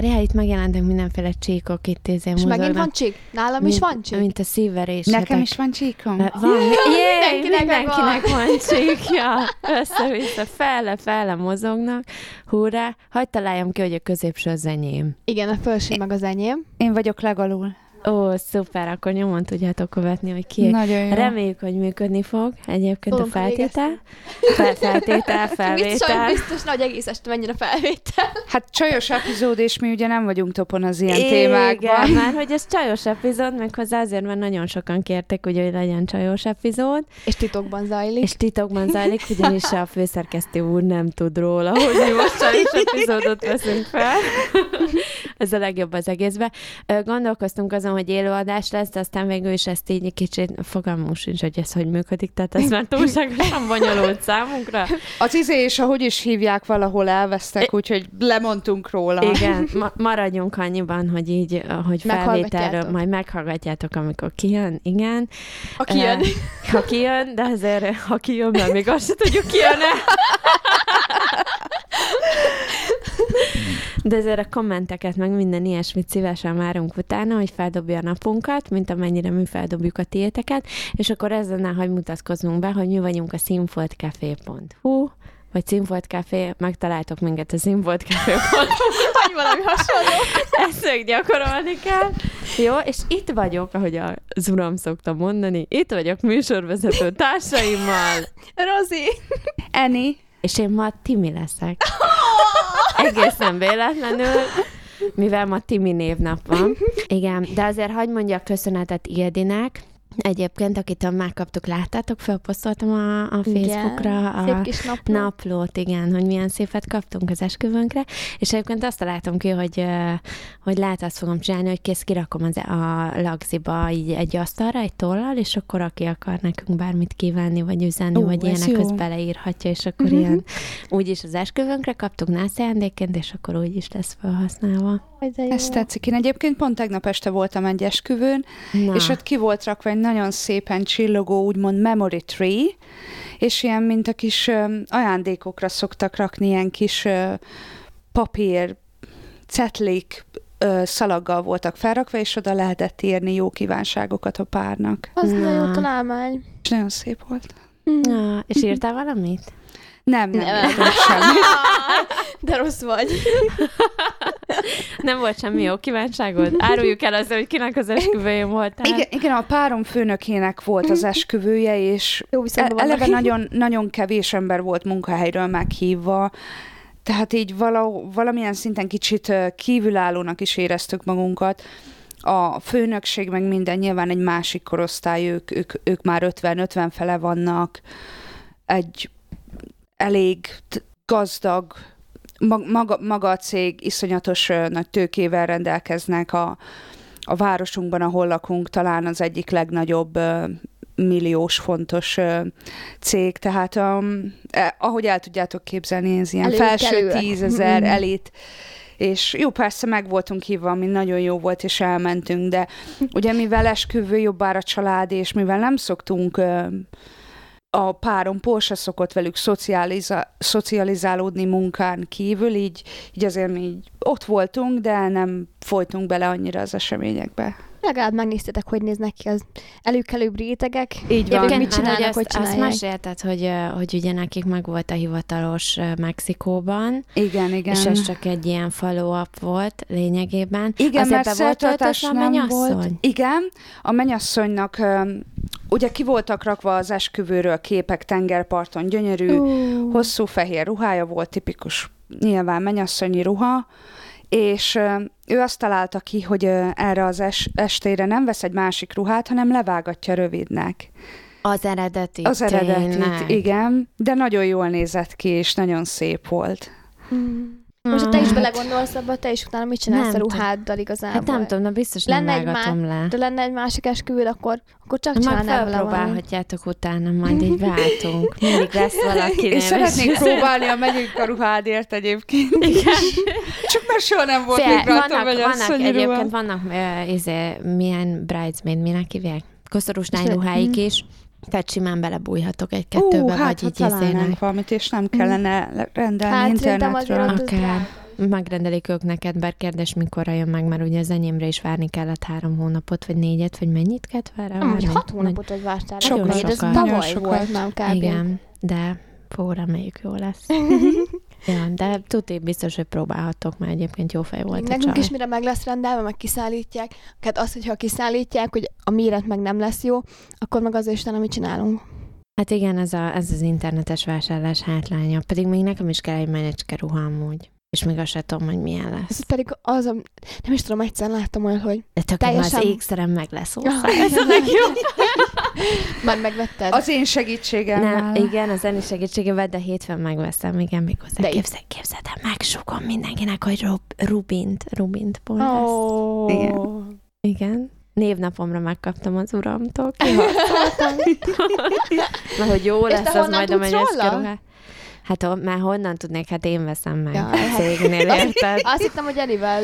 várjál, itt megjelentek mindenféle csíkok itt izé És megint van csík? Nálam is Mint- van csík? Mint a szívverés. Nekem is van csíkom. Van, Mindenkinek Jé, mindenkinek, mindenkinek van. van csíkja. Össze-vissza, fele, fele mozognak. Hurrá, hagyd találjam ki, hogy a középső az enyém. Igen, a felső meg az enyém. Én vagyok legalul. Ó, szuper, akkor nyomon tudjátok követni, hogy ki. Nagyon jó. Reméljük, hogy működni fog egyébként Fogunk a feltétel. Fel, feltétel, Mit felvétel. biztos, hogy egész este mennyire felvétel. Hát csajos epizód, és mi ugye nem vagyunk topon az ilyen Igen, témákban. már hogy ez csajos epizód, meg hozzá azért, mert nagyon sokan kértek, ugye, hogy legyen csajos epizód, És titokban zajlik. és titokban zajlik, ugyanis a főszerkesztő úr nem tud róla, hogy mi most csajos epizódot veszünk fel. ez a legjobb az egészben. Gondolkoztunk azon, hogy élőadás lesz, de aztán végül is ezt így kicsit fogalmunk sincs, hogy ez hogy működik, tehát ez már túlságosan bonyolult számunkra. Az izé és ahogy is hívják, valahol elvesztek, úgyhogy lemondtunk róla. Igen, ma- maradjunk annyiban, hogy így, hogy felvételről majd meghallgatjátok, amikor kijön, igen. Aki Ö, jön. Ha kijön, de azért, ha kijön, mert még azt se tudjuk, kijön-e. De azért a kommenteket, meg minden ilyesmit szívesen várunk utána, hogy feldobja a napunkat, mint amennyire mi feldobjuk a tiéteket, és akkor ezzel hogy mutatkozunk be, hogy mi vagyunk a színfoltcafé.hu, vagy Színfolt Café, megtaláltok minket a Színfolt Café.hu. Vagy valami hasonló. Ezt gyakorolni kell. Jó, és itt vagyok, ahogy az uram szokta mondani, itt vagyok műsorvezető társaimmal, Rozi. Eni, és én ma Timi leszek. Egészen véletlenül, mivel ma Timi névnap van. Igen, de azért hagyd mondjak köszönetet Ildinek, Egyébként, akitől már kaptuk, láttátok, felposztoltam a, a Facebookra a Szép kis napló. naplót, igen, hogy milyen szépet kaptunk az esküvőnkre, és egyébként azt találtam ki, hogy, hogy lehet azt fogom csinálni, hogy kész kirakom az, a lagziba így egy asztalra, egy tollal, és akkor aki akar nekünk bármit kívánni, vagy üzenni, Ó, vagy ez ilyenek, az beleírhatja, és akkor uh-huh. ilyen úgyis az esküvőnkre kaptuk nász ajándékként, és akkor úgyis lesz felhasználva. Ezt tetszik. Én egyébként pont tegnap este voltam egy esküvőn, Na, és ott ki volt rakva egy nagyon szépen csillogó, úgymond memory tree, és ilyen, mint a kis ö, ajándékokra szoktak rakni, ilyen kis ö, papír, cetlik, ö, szalaggal voltak felrakva, és oda lehetett írni jó kívánságokat a párnak. Az Na. nagyon találmány. És nagyon szép volt. na, és írtál valamit? Nem, nem, Nem. nem. nem semmi. De rossz vagy. Nem volt semmi jó kívánságod? Áruljuk el azért, hogy kinek az esküvőjén voltál. Igen, igen, a párom főnökének volt az esküvője, és Jó eleve nagyon, nagyon kevés ember volt munkahelyről meghívva, tehát így vala, valamilyen szinten kicsit kívülállónak is éreztük magunkat. A főnökség meg minden nyilván egy másik korosztály, ők, ők, ők már 50-50 fele vannak, egy elég gazdag, maga, maga a cég iszonyatos nagy tőkével rendelkeznek a, a városunkban, ahol lakunk, talán az egyik legnagyobb milliós fontos cég, tehát um, eh, ahogy el tudjátok képzelni, ez ilyen felső tízezer Mm. elit, és jó, persze meg voltunk hívva, ami nagyon jó volt, és elmentünk, de ugye mivel esküvő jobbára család, és mivel nem szoktunk ö, a párom Porsche szokott velük szocializa- szocializálódni munkán kívül, így, így azért mi így ott voltunk, de nem folytunk bele annyira az eseményekbe. Legalább megnéztétek, hogy néznek ki az előkelőbb rétegek. Így van. Egyébként Igen, mit csinálnak, hogy hogy azt, azt csinálják? mesélted, hogy, hogy ugye nekik meg volt a hivatalos Mexikóban, Igen, igen. és ez csak egy ilyen follow-up volt lényegében. Igen, Azért mert volt a mennyasszony? volt. Igen, a mennyasszonynak ugye ki voltak rakva az esküvőről képek tengerparton, gyönyörű, Uh, hosszú fehér ruhája volt, tipikus nyilván mennyasszonyi ruha, és ő azt találta ki, hogy erre az es- estére nem vesz egy másik ruhát, hanem levágatja rövidnek. Az eredeti. Az tényleg. igen, de nagyon jól nézett ki, és nagyon szép volt. mm. Most ha te is Hát- belegondolsz abba, te is utána mit csinálsz Nem a ruháddal igazából? Hát nem tudom, na biztos nem Lenne egy vágatom le. De lenne egy másik esküvőd, akkor, akkor csak csinálnál vele valamit. felpróbálhatjátok utána, majd így váltunk. Mindig lesz valaki. Én szeretnék próbálni a megyünk a ruhádért egyébként. Igen. Csak mert soha nem volt Fél, még rajta, vannak, vagy vannak egyébként vannak uh, izé, milyen bridesmaid, minek hívják? Koszorús ruháik is. Tehát simán belebújhatok egy-kettőbe, vagy hát ha így izének. valamit, és nem kellene le- rendelni Hát internetről. Akár. megrendelik ők neked, bár kérdés, mikorra jön meg, mert ugye az enyémre is várni kellett három hónapot, vagy négyet, vagy mennyit kellett várni? Nem, hogy Várni? hat hónapot vagy vártál. Sokat, Nagyon nehéz, ez sokat. tavaly sokat. volt már kb. Igen, de fú, reméljük jó lesz. ja, de tudni biztos, hogy próbálhatok, mert egyébként jó fej volt a Nekünk csaj. is mire meg lesz rendelve, meg kiszállítják. Hát az, hogyha kiszállítják, hogy a méret meg nem lesz jó, akkor meg azért Isten, amit csinálunk. Hát igen, ez, a, ez az internetes vásárlás hátlánya. Pedig még nekem is kell egy menecske ruha amúgy. És még azt sem tudom, hogy milyen lesz. Ez pedig az, a, nem is tudom, egyszer láttam olyan, hogy De tök jó, az teljesen- ékszerem meg lesz Ja, hozzá. ez a legjobb. Már megvetted? Az én segítségemmel. Nem, igen, az Eni segítségével, de hétfőn megveszem, igen, még hozzá. De képzel, képzeld el, megsugom mindenkinek, hogy Rub, Rubint, Rubint pont lesz. Oh. Igen. Igen. Névnapomra megkaptam az uramtól. Mert hogy jó lesz, az majd a ruhá. Hát már honnan tudnék? Hát én veszem meg Ja, a cégnél, érted? Azt hittem, hogy Enivel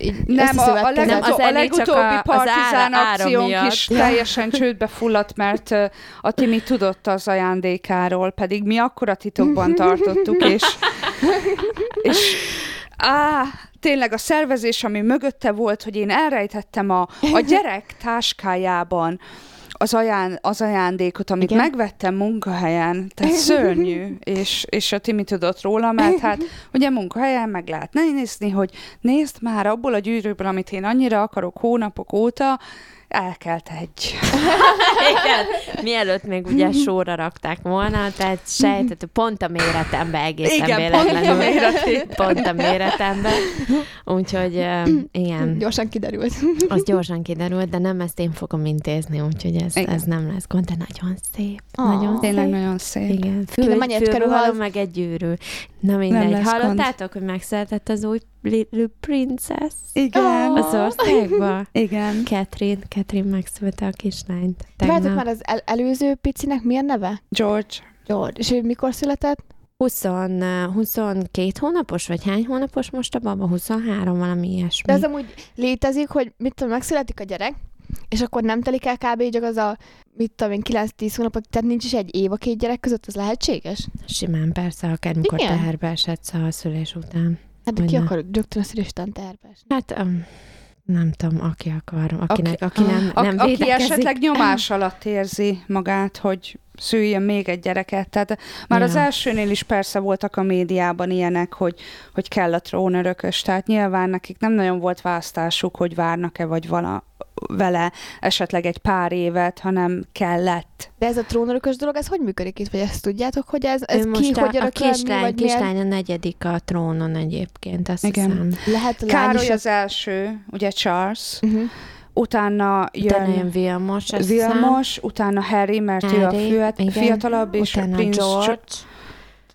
így Nem, a, a, legutó, az a legutóbbi a- az partizán ára akciónk is teljesen csődbe fulladt, mert a Timi tudott az ajándékáról, pedig mi akkora titokban tartottuk, és, és á, tényleg a szervezés, ami mögötte volt, hogy én elrejtettem a, a gyerek táskájában az, aján, az ajándékot, amit Igen. Megvettem munkahelyen, tehát szörnyű, és, és a Timi tudott róla, mert hát ugye munkahelyen meg lehet nézni, hogy nézd már abból a gyűrűből, amit én annyira akarok hónapok óta, elkelt egy. Igen. Mielőtt még ugye sorra rakták volna, tehát sejtett, pont a méretembe egészen Igen, pont a véletlenül. méretét. Pont a méretembe. Úgyhogy igen, Gyorsan kiderült. az gyorsan kiderült, de nem ezt én fogom intézni, úgyhogy ez, Igen. ez nem lesz gond, de nagyon szép. Ah. Nagyon Tényleg szép. nagyon szép. Igen, Igen, fő, mennyit kerül, az- meg egy gyűrű. Na mindegy, lesz gond. hallottátok, hogy megszületett az új Little Princess Igen. az országban? Igen. Catherine, Catherine megszülte a kislányt. Tudjátok Tegnap. már az el- előző picinek milyen neve? George. George. És ő mikor született? 20, eh, 22 hónapos, vagy hány hónapos most a baba? 23, valami ilyesmi. De ez amúgy létezik, hogy mit tudom, megszületik a gyerek, és akkor nem telik el kb. csak az a, mit tudom én, 9-10 hónapot, tehát nincs is egy év a két gyerek között, az lehetséges? Simán, persze, akár mikor Igen? teherbe esedsz a szülés után. Hát de ki Hogyne. akar rögtön a szülésután terves? Hát, um, nem tudom, aki akar, akinek, aki, Aki- nem, A, nem aki védekezik. esetleg nyomás alatt érzi magát, hogy szüljön még egy gyereket. Tehát már Ja. az elsőnél is persze voltak a médiában ilyenek, hogy, hogy kell a trónörökös, tehát nyilván nekik nem nagyon volt választásuk, hogy várnak-e vagy vala, vele esetleg egy pár évet, hanem kellett. De ez a trónörökös dolog, ez hogy működik itt? Vagy ezt tudjátok, hogy ez, ez Ő ki, most a, hogy a örökölni, kislány, vagy milyen? kislány a negyedik a trónon egyébként, azt Igen. hiszem. Lehet a Károly is. az első, ugye Charles, Uh-huh. utána Utána jön jön Vilmos. Vilmos, utána Harry, mert ő a Harry, fiat, igen. fiatalabb, és Utána Prince George.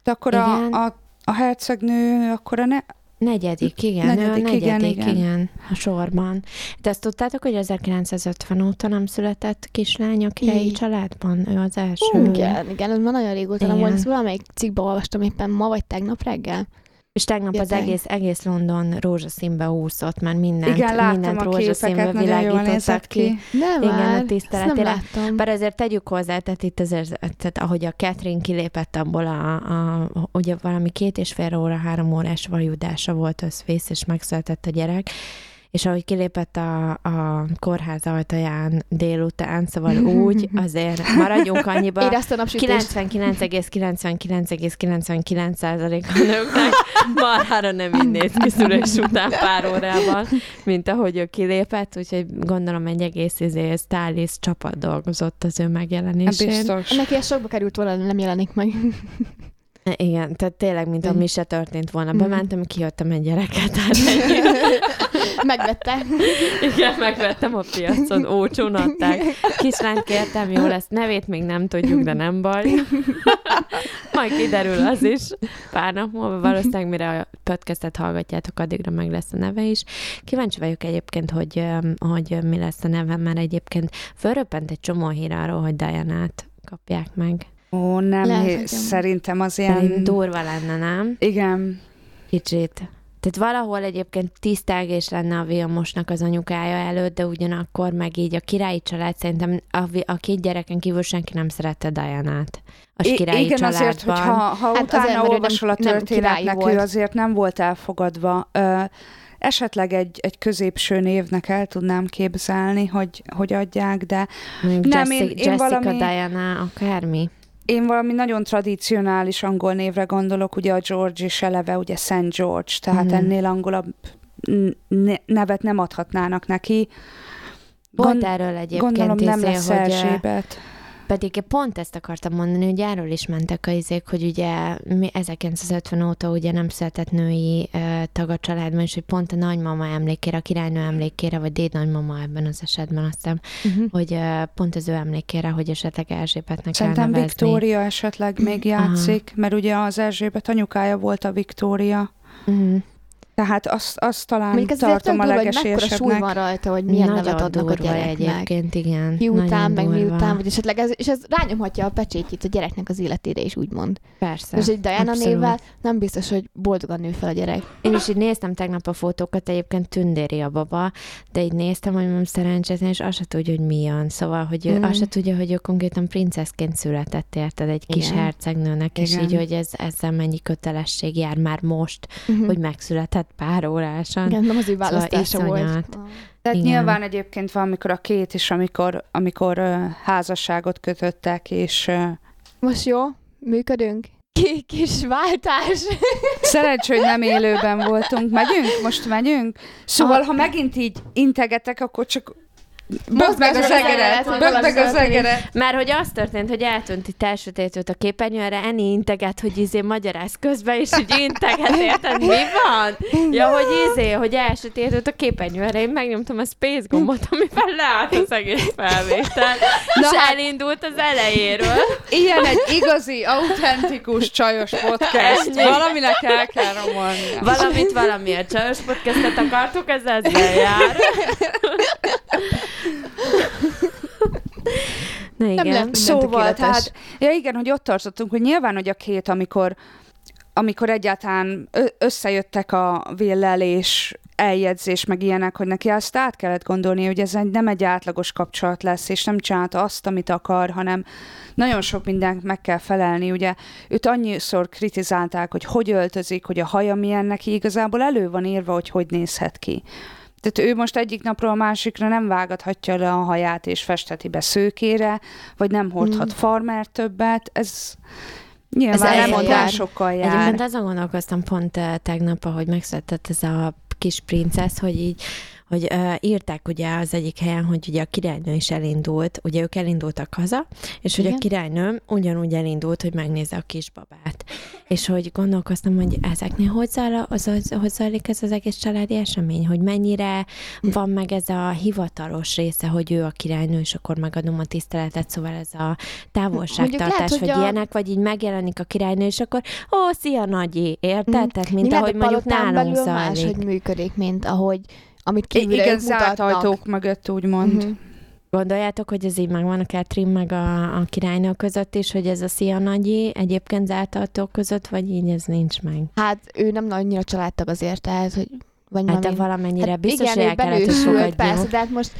De akkor a, Igen. a, a hercegnő, akkor a ne... Negyedik, igen, Negyedik, a negyedik, igen, igen, igen. a sorban. De azt tudtátok, hogy 1950 óta nem született kislány a királyi családban? Ő az első. Igen, igen, ez már nagyon régóta nem volt. Ezt valamelyik cikkbe olvastam éppen ma, vagy tegnap reggel. És tegnap Ja, az egész, egész London rózsaszínbe úszott, mert mindent, Igen, láttam mindent a rózsaszínbe képeket, világítottak ki. ki. Nem Igen, a már, nem tiszteletére. Bár azért tegyük hozzá, tehát itt azért, tehát ahogy a Catherine kilépett abból a, a, ugye valami két és fél óra, három órás vajudása volt összvész, és megszületett a gyerek, és ahogy kilépett a, a kórház ajtaján délután, szóval úgy, azért maradjunk annyiba. Érezte a napsütést. 99,99,99% a nőknek marhára nem így néz ki szülés után pár órával, mint ahogy ő kilépett, úgyhogy gondolom egy egész izé, stylist csapat dolgozott az ő megjelenésén. Biztos. Neki ez sokba került volna, nem jelenik meg. Igen, tehát tényleg, mint ami se történt volna. Mhm. Bementem, kijöttem egy gyereket. Megvette. Igen, megvettem a piacon, olcsón adták. Kislányt kértem, jó lesz. Nevét még nem tudjuk, de nem baj. Majd kiderül az is. Pár nap múlva valószínűleg, mire a podcastet hallgatjátok, addigra meg lesz a neve is. Kíváncsi vagyok egyébként, hogy, hogy mi lesz a neve, mert egyébként fölröppent egy csomó hír arról, hogy Diana-t kapják meg. Ó, nem, Lehet, szerintem az ilyen... durva lenne, nem? Igen. Kicsit. Tehát valahol egyébként tisztelgés lenne a Vilmosnak az anyukája előtt, de ugyanakkor meg így a királyi család szerintem a, a két gyereken kívül senki nem szerette Diana-t. A I- királyi igen, családban. azért, hogy ha, ha Hát azért, utána ő olvasol a nem- nem történetnek, ő volt. azért nem volt elfogadva. Ö, esetleg egy, egy középső névnek el tudnám képzelni, hogy, hogy adják, de Mondjuk Nem, Jessica, én- én Jessica valami- Diana, akármi. Én valami nagyon tradicionális angol névre gondolok, ugye a George is eleve, ugye St. George, tehát Mhm. ennél angolabb ne- nevet nem adhatnának neki. Gond- erről egyébként Gondolom nem izé, lesz hogy, Erzsébet. Pedig pont ezt akartam mondani, hogy erről is mentek a izék, hogy ugye mi 1950 óta ugye nem született női uh, tag a családban, és hogy pont a nagymama emlékére, a királynő emlékére, vagy dédnagymama ebben az esetben azt hiszem, Uh-huh. hogy uh, pont az ő emlékére, hogy esetleg Erzsébetnek Szerintem elnevezni. Viktória esetleg még játszik, mert ugye az Erzsébet anyukája volt a Viktória. Uh-huh. Tehát azt, azt talán Mondjuk tartom a hogy mekkora súly legesélyesebbnek. van rajta, hogy milyen Nagyon nevet adnak a gyereknek. egyébként, igen. Miután, meg durva. miután, vagy esetleg ez, és ez rányomhatja a pecsétjét a gyereknek az életére is, úgymond. Persze. És egy Diana abszolút. névvel nem biztos, hogy boldogan nő fel a gyerek. Én is így néztem tegnap a fotókat, egyébként tündéri a baba, de így néztem, hogy mondom szerencsétlen, és azt se tudja, hogy mi jön. Szóval, hogy ő, Mm. azt se tudja, hogy ő konkrétan princeszként született, érted, egy kis Igen. hercegnőnek, és Igen. így, hogy ez, ezzel mennyi kötelesség jár már most, Uh-huh. hogy megszületett pár órásan. Igen, nem az ő Szóval választása volt. iszonyat. Tehát Igen. nyilván egyébként van, amikor a két is, amikor, amikor uh, házasságot kötöttek, és uh, Most jó? Működünk? Ki- Kis váltás. szerencsé, hogy nem élőben voltunk. Megyünk? Most megyünk? Szóval, ha megint így integetek, akkor csak Bögd meg az az egeret! Bögd meg az valami egeret! Mert hogy az történt, hogy eltűnt itt elsötétült a képernyőre, Eni integet, hogy izé magyaráz közben, és így integet, érted? Mi van? Ja, hogy izé, hogy elsötétült a képernyőre, én megnyomtam a space gombot, amivel leállt az egész felvétel, Na és hát- elindult az elejéről. Ilyen egy igazi, autentikus, csajos podcast. Ennyi. Valaminek el kell romolnia. Valamit valamiért csajos podcastet akartuk, ez ezzel jár. Na igen. lett minden Szóval, tehát, ja igen, hogy ott tartottunk, hogy nyilván, hogy a két, amikor, amikor egyáltalán összejöttek a villelés, eljegyzés, meg ilyenek, hogy neki azt át kellett gondolni, hogy ez egy, nem egy átlagos kapcsolat lesz, és nem csinálta azt, amit akar, hanem nagyon sok mindent meg kell felelni. Ugye őt annyiszor kritizálták, hogy hogy öltözik, hogy a haja milyen neki, igazából elő van írva, hogy hogy nézhet ki. Tehát ő most egyik napról a másikra nem vágathatja le a haját és festeti be szőkére, vagy nem hordhat Mm. farmer többet. Ez nyilván Ez lemondásokkal jár. Egyébként azon gondolkoztam pont eh, tegnap, ahogy megszületett ez a kis princesz, hogy így hogy uh, írták ugye az egyik helyen, hogy ugye a királynő is elindult, ugye ők elindultak haza, és hogy Igen. a királynő ugyanúgy elindult, hogy megnézze a kisbabát. És hogy gondolkoztam, hogy ezeknél hogy, zajla, az, az, hogy zajlik ez az egész családi esemény, hogy mennyire van meg ez a hivatalos része, hogy ő a királynő, és akkor megadom a tiszteletet, szóval ez a távolságtartás, lehet, hogy vagy a- ilyenek, vagy így megjelenik a királynő, és akkor ó, szia nagyi, érted? Mhm. Tehát, mint Lehet, ahogy mondjuk nálunk belül más, zajlik. hogy működik, mint ahogy amit kívülre igen, zárt ajtók mögött úgymond. Mhm. Gondoljátok, hogy ez így megvan a Catherine meg a, a királynő között is, hogy ez a Szia Nagyi egyébként zárt ajtók között, vagy így ez nincs meg? Hát ő nem annyira családtag azért, tehát, hogy vagy Hát de valami- valamennyire hát biztos, igen, hogy ő el kellett, hogy benősült, fogadjuk. persze, de hát most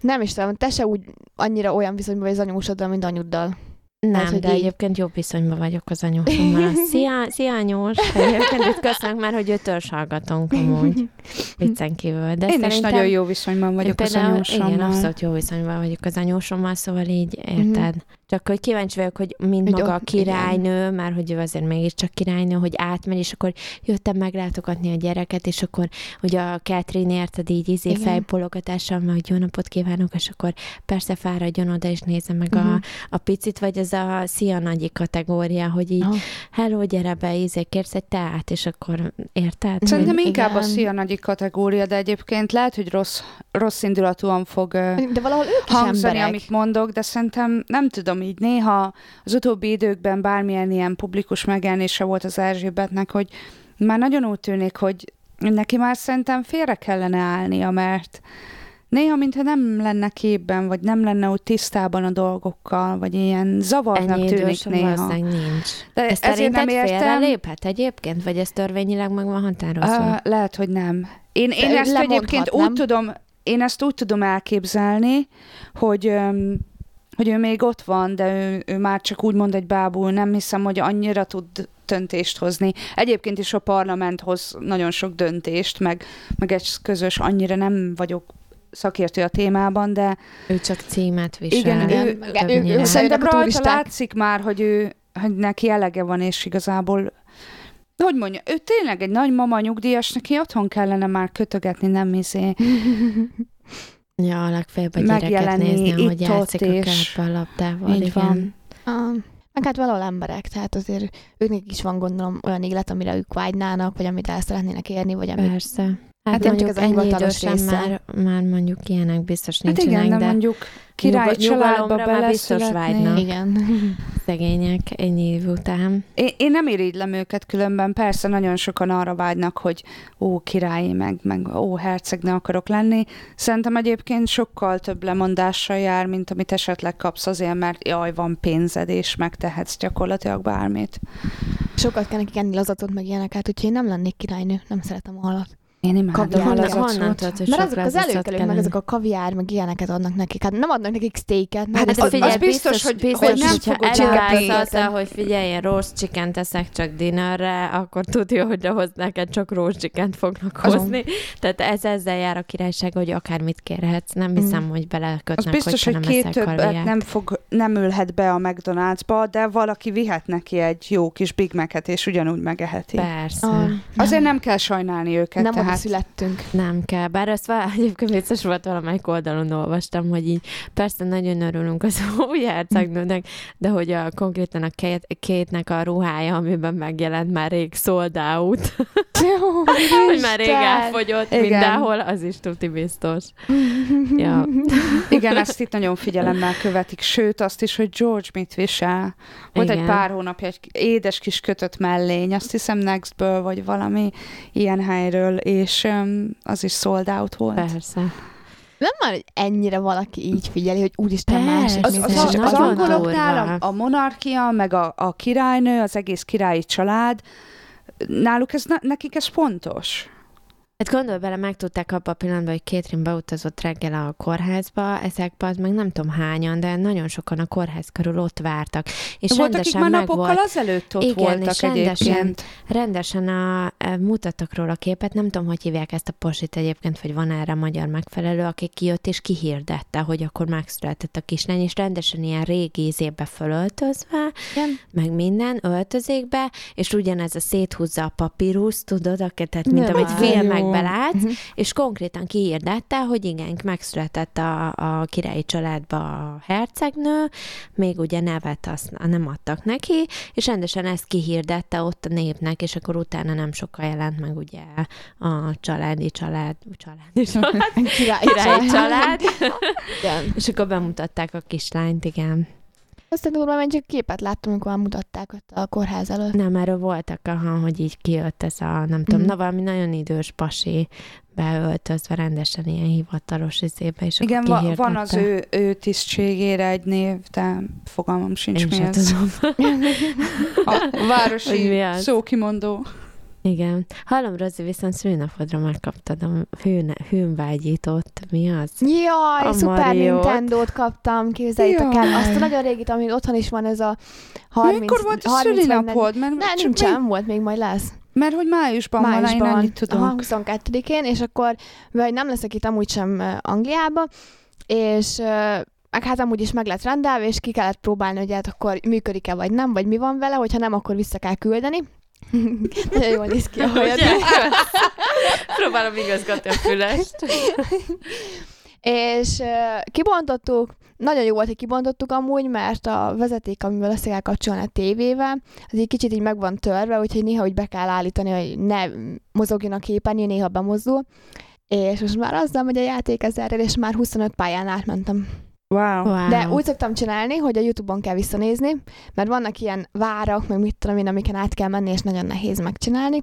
nem is tudom, te se úgy annyira olyan viszonyban vagy az anyósoddal, mint anyuddal. Nem, Tehát, hogy de így- egyébként jobb viszonyban vagyok az anyósommal. Szia, szia anyós! Egyébként itt már, hogy őtörs hallgatunk amúgy. Viccen kívül. De Én is nagyon jó viszonyban vagyok az anyósommal. Igen, abszolút jó viszonyban vagyok az anyósommal, szóval így érted. Csak hogy kíváncsi vagyok, hogy mind Hogy maga a királynő, már hogy ő azért mégiscsak királynő, hogy átmegy, és akkor jöttem meglátogatni a gyereket, és akkor ugye a Catherine érted így izé Igen. fejbologatással, meg hogy jó napot kívánok, és akkor persze fáradjon oda, és nézze meg Mhm. a, a picit, vagy ez a szia nagyi kategória, hogy így Aha. hello, gyere be, izé, kérsz egy teát, és akkor érted? Szerintem Hogy- inkább a igen. szia nagyik kategória, de egyébként lehet, hogy rossz, rossz indulatúan fog De valahol ők is hangzani, emberek. amit mondok, de szerintem nem tudom így néha az utóbbi időkben bármilyen ilyen publikus megjelenése volt az Erzsébetnek, hogy már nagyon úgy tűnik, hogy neki már szerintem félre kellene állnia, mert néha, mintha nem lenne képben, vagy nem lenne ott tisztában a dolgokkal, vagy ilyen zavarnak Ennyi tűnik néha. nincs. De Ezt ezért nem értem. léphet egyébként? Vagy ez törvényileg meg van határozva? Uh, lehet, hogy nem. Én, én ezt egyébként nem? úgy tudom, én ezt úgy tudom elképzelni, hogy öm, hogy ő még ott van, de ő, ő már csak úgy mond egy bábul, nem hiszem, hogy annyira tud döntést hozni. Egyébként is a parlament hoz nagyon sok döntést, meg, meg egy közös, annyira nem vagyok szakértő a témában, de Ő csak címet visel. Igen, ő- ő- többnyire. ő- Szerintem rajta látszik már, hogy ő, hogy neki elege van, és igazából hogy mondja, ő tényleg egy nagymama nyugdíjas, neki otthon kellene már kötögetni, nem izé. Ja, legfeljebb a gyereket nézni, itt-ott, játszik a a labdával. Így igen. van. Ah, meg hát valahol emberek, tehát azért őknek is van gondolom olyan élet, amire ők vágynának, vagy amit el szeretnének érni, vagy amit... Persze. Hát, Hát mondjuk ez a ennyi hivatalos idősen része. már, már mondjuk ilyenek biztos Hát nincsenek, igen, de de mondjuk királyi nyugo- családba már biztos vágynak. Igen. szegények ennyi év után. Én, én nem irigylem őket különben, persze nagyon sokan arra vágynak, hogy ó, királyi, meg, meg ó, hercegne akarok lenni. Szerintem egyébként sokkal több lemondással jár, mint amit esetleg kapsz azért, mert jaj, van pénzed, és megtehetsz gyakorlatilag bármit. Sokat kell nekik enni lazatot, meg ilyeneket, úgyhogy én nem lennék királynő, nem szeretem a halat. Én imádom Kaviár a Honnan, hogy Mert azok az előkelők, meg azok a kaviár, meg ilyeneket adnak nekik. Hát nem adnak nekik steaket. Hát nem az- de az figyelj, biztos, hogy- biztos, hogy nem fogod csinálni. azzal, hogy figyelj, én roast chicken teszek csak dinnerre, akkor tudja, hogy ahhoz neked csak roast chicken fognak Azon. hozni. Tehát ez ezzel jár a királyság, hogy akármit kérhetsz. Nem hiszem, hogy Az belekötnek, biztos, hogyha hogy nem két többet nem, fog, nem ülhet be a McDonald'sba, de valaki vihet neki egy jó kis Big Mac-et, és ugyanúgy megeheti. Persze. Ah, Azért nem kell sajnálni őket. nem tehát... születtünk. Nem kell, bár azt vá- egyébként vicces volt valamelyik oldalon olvastam, hogy így persze nagyon örülünk az új hercegnőnek, de hogy a, konkrétan a két, kétnek a ruhája, amiben megjelent már rég sold out, hogy már rég elfogyott Igen. mindenhol, az is tuti biztos. Ja. Igen, ezt itt nagyon figyelemmel követik, sőt azt is, hogy George mit visel. Volt Igen. egy pár hónapja egy édes kis kötött mellény, azt hiszem Nextből, vagy valami ilyen helyről, és um, az is sold out volt. Persze. Nem már, hogy ennyire valaki így figyeli, hogy úristen Persze. másik Az, az, az, és az angoloknál a, a monarchia, meg a, a királynő, az egész királyi család, náluk ez, nekik ez fontos. Hát gondolj bele, megtudták abban a pillanatban, hogy Kétrin beutazott reggel a kórházba, ezekben az meg nem tudom hányan, de nagyon sokan a kórház körül ott vártak. És Volt, akik már napokkal volt, azelőtt ott Igen, voltak és rendesen- egyébként. rendesen a, a, mutattak róla képet, nem tudom, hogy hívják ezt a posit egyébként, vagy van erre magyar megfelelő, aki kijött és kihirdette, hogy akkor megszületett a kislány, és rendesen ilyen régi izébe fölöltözve, Igen. meg minden öltözékbe, és ugyanez a széthúzza a papírus, tudod, aki- tehát mint Nem, amit á, filmekben jó. látsz, Mhm. és konkrétan kihirdette, hogy igen, megszületett a, a királyi családba a hercegnő, még ugye nevet azt nem adtak neki, és rendesen ezt kihirdette ott a népnek, és akkor utána nem sokkal jelent meg ugye a családi család, családi család, Király, királyi család, Igen. és akkor bemutatták a kislányt, igen. Aztán durva, mert csak képet láttam, amikor már mutatták ott a kórház előtt. Nem, erről voltak, aha, hogy így kijött ez a, nem tudom, Mhm. na valami nagyon idős pasi beöltözve rendesen ilyen hivatalos izébe, és Igen, va- van az ő, ő tisztségére egy név, de fogalmam sincs Én mi sem ez. tudom. A városi szókimondó. Igen. Hallom, Rozi, viszont szülinapodra megkaptad a hőn, hőnvágyítót. Mi az? Jaj, A Super Mariót. Nintendo-t kaptam, képzeljétek el. Azt a nagyon régit, ami otthon is van, ez a 30... Mikor volt a 30 vagy szülinapod? Mert, Ne, nincsen, még- volt, még majd lesz. mert hogy májusban, van, én Májusban. ennyit tudok. Aha, 22-én, és akkor, vagy nem leszek itt amúgy sem Angliába, és meg hát amúgy is meg lett rendelve, és ki kellett próbálni, hogy hát akkor működik-e vagy nem, vagy mi van vele, hogyha nem, akkor vissza kell küldeni. Nagyon jól néz ki a hajad. Próbálom igazgatni a fülest. És kibontottuk, nagyon jó volt, hogy kibontottuk amúgy, mert a vezeték, amivel össze kell kapcsolni a tévével, az egy kicsit így meg van törve, úgyhogy néha úgy be kell állítani, hogy ne mozogjon a képernyő, néha bemozdul. És most már azzal megy a játék ezerrel, és már 25 pályán átmentem. Wow. Wow. De úgy szoktam csinálni, hogy a Youtube-on kell visszanézni, mert vannak ilyen várak, meg mit tudom én, amiken át kell menni, és nagyon nehéz megcsinálni.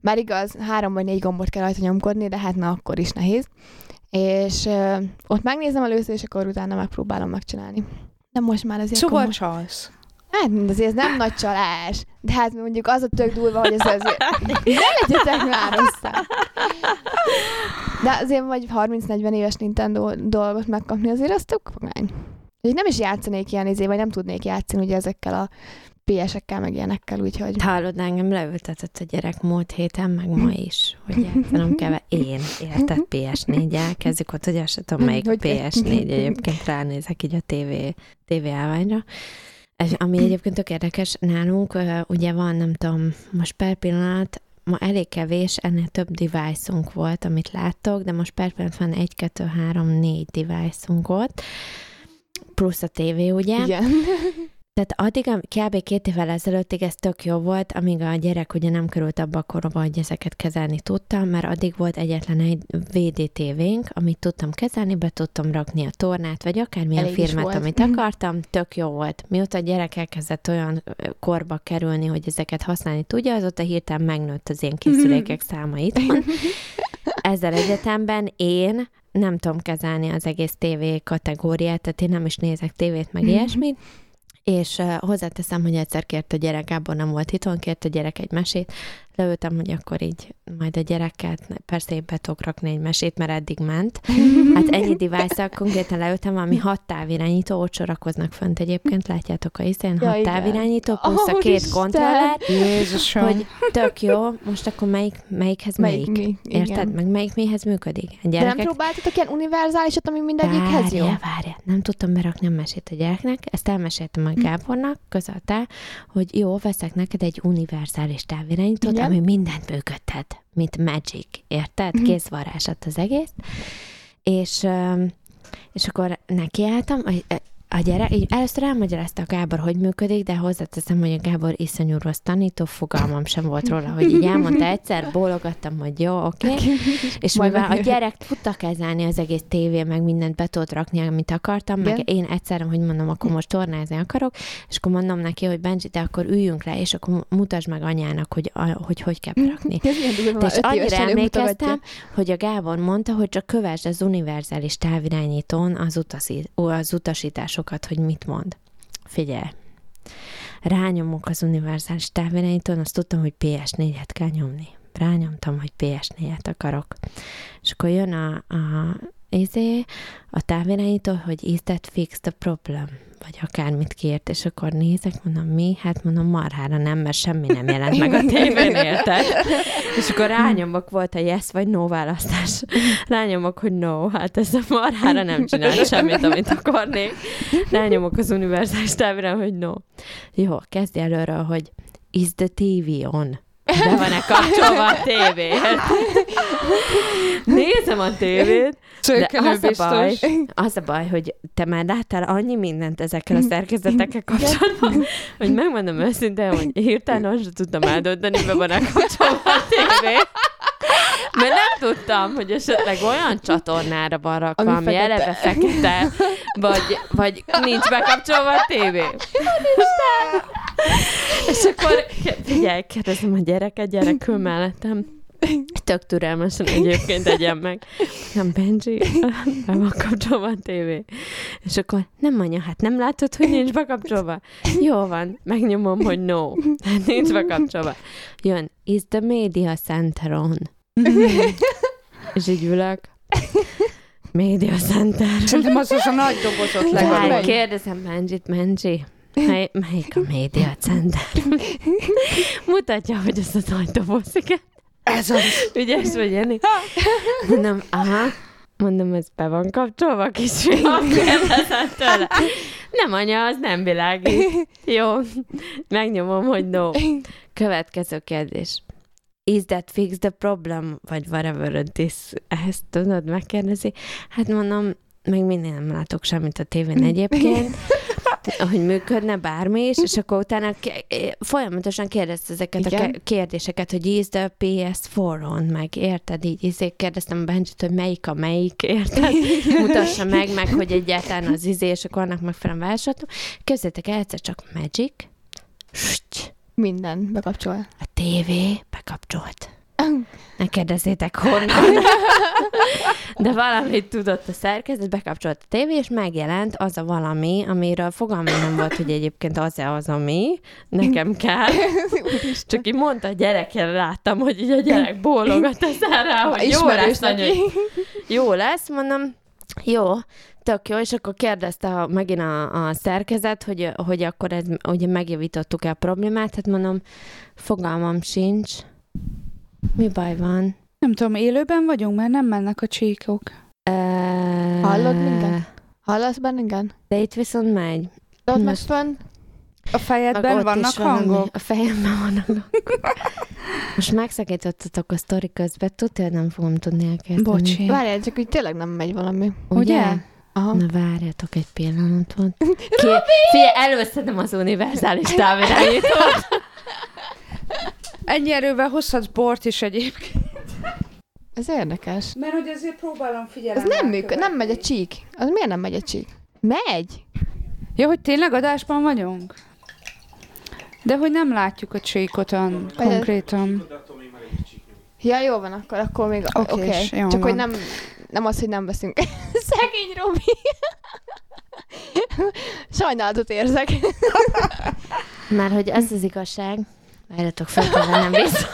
Már igaz, három vagy négy gombot kell rajta nyomkodni, de hát na akkor is nehéz. És ö, ott megnézem először, és akkor utána megpróbálom megcsinálni. De most már azért... Szóval komoly- csalsz. Hát azért ez nem nagy csalás. De hát mondjuk az a tök durva, hogy ez azért... Ne legyetek már össze! De azért vagy 30-40 éves Nintendo dolgot megkapni, azért az tök. Így nem is játszanék ilyen izé, vagy nem tudnék játszani ugye ezekkel a PS-ekkel, meg ilyenekkel, úgyhogy... Hallod, engem leültetett a gyerek múlt héten, meg ma is, hogy játszanom kell. Én érted PS4-el, kezdjük ott, hogy azt sem tudom, melyik Hogy- PS4 egyébként ránézek így a TV, TV állványra. És ami egyébként tök érdekes, nálunk ugye van, nem tudom, most per pillanat, ma elég kevés, ennél több device-unk volt, amit láttok, de most per pillanat van egy, kettő, három, négy device-unk ott, plusz a tévé, ugye? Igen. Tehát addig, kb. két évvel ezelőttig ez tök jó volt, amíg a gyerek ugye nem került abba a korba, hogy ezeket kezelni tudtam, mert addig volt egyetlen egy VDTV-nk, amit tudtam kezelni, be tudtam rakni a tornát, vagy akármilyen Elég filmet, volt. amit Mhm. akartam, tök jó volt. Mióta a gyerek elkezdett olyan korba kerülni, hogy ezeket használni tudja, azóta hirtelen megnőtt az én készülékek száma itthon. Ezzel egyetemben én nem tudom kezelni az egész TV kategóriát, tehát én nem is nézek tévét, meg Mhm. ilyesmit, és uh, hozzáteszem, hogy egyszer kért a gyerek, Gábor nem volt itthon, kért a gyerek egy mesét, leültem, hogy akkor így majd a gyereket, persze én be tudok rakni egy mesét, mert eddig ment. Hát ennyi device konkrétan leültem, ami hat távirányító, ott sorakoznak fönt egyébként, látjátok a iszén, Ja, hat igen. távirányító, plusz a két Isten! kontroller, Jézusom. hogy tök jó, most akkor melyik, melyikhez melyik? Melyik mi? Igen. Érted? Meg melyik mihez működik? A De nem gyerekek próbáltatok ilyen univerzálisat, ami mindegyikhez jó? Várja, várja. Nem tudtam berakni a mesét a gyereknek, ezt elmeséltem a Gábornak, közölte, hogy jó, veszek neked egy univerzális távirányítót, Igen. ami mindent működtet, mint Magic, érted? Kézvarázsat az egész. És, és akkor nekiálltam, a, gyerek, így először elmagyarázta a Gábor, hogy működik, de hozzáteszem, hogy a Gábor iszonyú rossz tanító, fogalmam sem volt róla, hogy így elmondta egyszer, bólogattam, hogy jó, oké. Okay. És Majd mivel a gyerek tudta kezelni az egész tévé, meg mindent be tudott rakni, amit akartam, Igen. meg én egyszerre, hogy mondom, akkor most tornázni akarok, és akkor mondom neki, hogy Benji, de akkor üljünk le, és akkor mutasd meg anyának, hogy a, hogy, hogy kell berakni. De és annyira emlékeztem, hogy a Gábor mondta, hogy csak kövesd az univerzális távirányítón az, utasi, az utasításokat, hogy mit mond. Figyelj, rányomok az univerzális távirányítón, azt tudtam, hogy PS4-et kell nyomni. Rányomtam, hogy PS4-et akarok. És akkor jön a, a, izé, a távirányító, hogy is that fix the problem? Vagy akármit kért, és akkor nézek, mondom, mi? Hát mondom, marhára nem, mert semmi nem jelent meg a tévén, érted? És akkor rányomok, volt a yes vagy no választás. Rányomok, hogy no, hát ez a marhára nem csinál semmit, amit akarnék. Rányomok az univerzális távirán, hogy no. Jó, kezdj előről, hogy is the TV on? Be van-e kapcsolva a tévé? Nézem a tévét, de az a, baj, az a baj, hogy te már láttál annyi mindent ezekkel a szerkezetekkel kapcsolatban, hogy megmondom őszintén, hogy hirtelen azt sem tudtam eldönteni, be van-e kapcsolva a tévé. Mert nem tudtam, hogy esetleg olyan csatornára van rakva, ami, Ami fekete. eleve fekete, vagy, vagy nincs bekapcsolva a tévé. És akkor figyelj, kérdezem a gyereket, gyerek ül mellettem. Tök türelmesen egyébként egyen meg. Nem, Benji, be van kapcsolva a tévé. És akkor, nem anya, hát nem látod, hogy nincs bekapcsolva? Jó van, megnyomom, hogy no. Hát nincs bekapcsolva. Jön, is the media center on? És így ülök. Media center. Szerintem az az a nagy dobozot legalább. kérdezem Benjit, Benji, mely, melyik a média center? Mutatja, hogy ez a nagy doboz, igen. Ez az. Ügyes vagy, Jani? Mondom, aha. Mondom, ez be van kapcsolva a kis fiam? Kérdezem tőle. Nem, anya, az nem világít. Jó, megnyomom, hogy no. Következő kérdés. Is that fix the problem? Vagy whatever it is. Ezt tudod, megkérdezi. Hát mondom, meg mindig nem látok semmit a tévén egyébként, hogy működne bármi is, és akkor utána folyamatosan kérdezte ezeket Igen. a ke- kérdéseket, hogy is the PS4 on, meg érted? Így izé kérdeztem Benjit, hogy melyik a melyik, érted? Mutassa meg, meg, hogy egyáltalán az izé, és akkor annak megfelelően válaszoltam. Képzeljétek el, egyszer csak Magic, Minden bekapcsol. a tévé bekapcsolt. Ne kérdezzétek honnan. De valamit tudott a szerkezet, bekapcsolt a tévé, és megjelent az a valami, amiről fogalmam nem volt, hogy egyébként az-e az, ami nekem kell. Csak így mondta a gyerekkel, láttam, hogy így a gyerek bólogat a rá, hogy jó lesz, anya, jó lesz, mondom, jó, tök jó, és akkor kérdezte a, megint a, a szerkezet, hogy, hogy akkor ez, ugye megjavítottuk-e a problémát, hát mondom, fogalmam sincs. Mi baj van? Nem tudom, élőben vagyunk, mert nem mennek a csíkok. Uh, Hallod minden? Hallasz bennünket? De itt viszont megy. Ott Most- van? A fejedben vannak valami- hangok? A fejemben vannak hangok. Most megszakítottatok a sztori közben, tudja, hogy nem fogom tudni elkezdeni. Bocsi. Várjál, csak úgy tényleg nem megy valami. Ugye? Aha. Na várjatok egy pillanatot. Ki... Figyelj, előszedem az univerzális távirányítót. Ennyi erővel hozhatsz bort is egyébként. Ez érdekes. Mert hogy azért próbálom Ez figyelni. nem működik, nem megy a csík. Az miért nem megy a csík? Megy? Ja, hogy tényleg adásban vagyunk? De hogy nem látjuk a csíkot an, ez- konkrétan. Ja, jó van, akkor, akkor még Oké. Okay. jó Csak van. hogy nem, nem az, hogy nem veszünk. Szegény Robi. Sajnálatot érzek. Már hogy ez az igazság, várjatok fel, kell vennem vissza.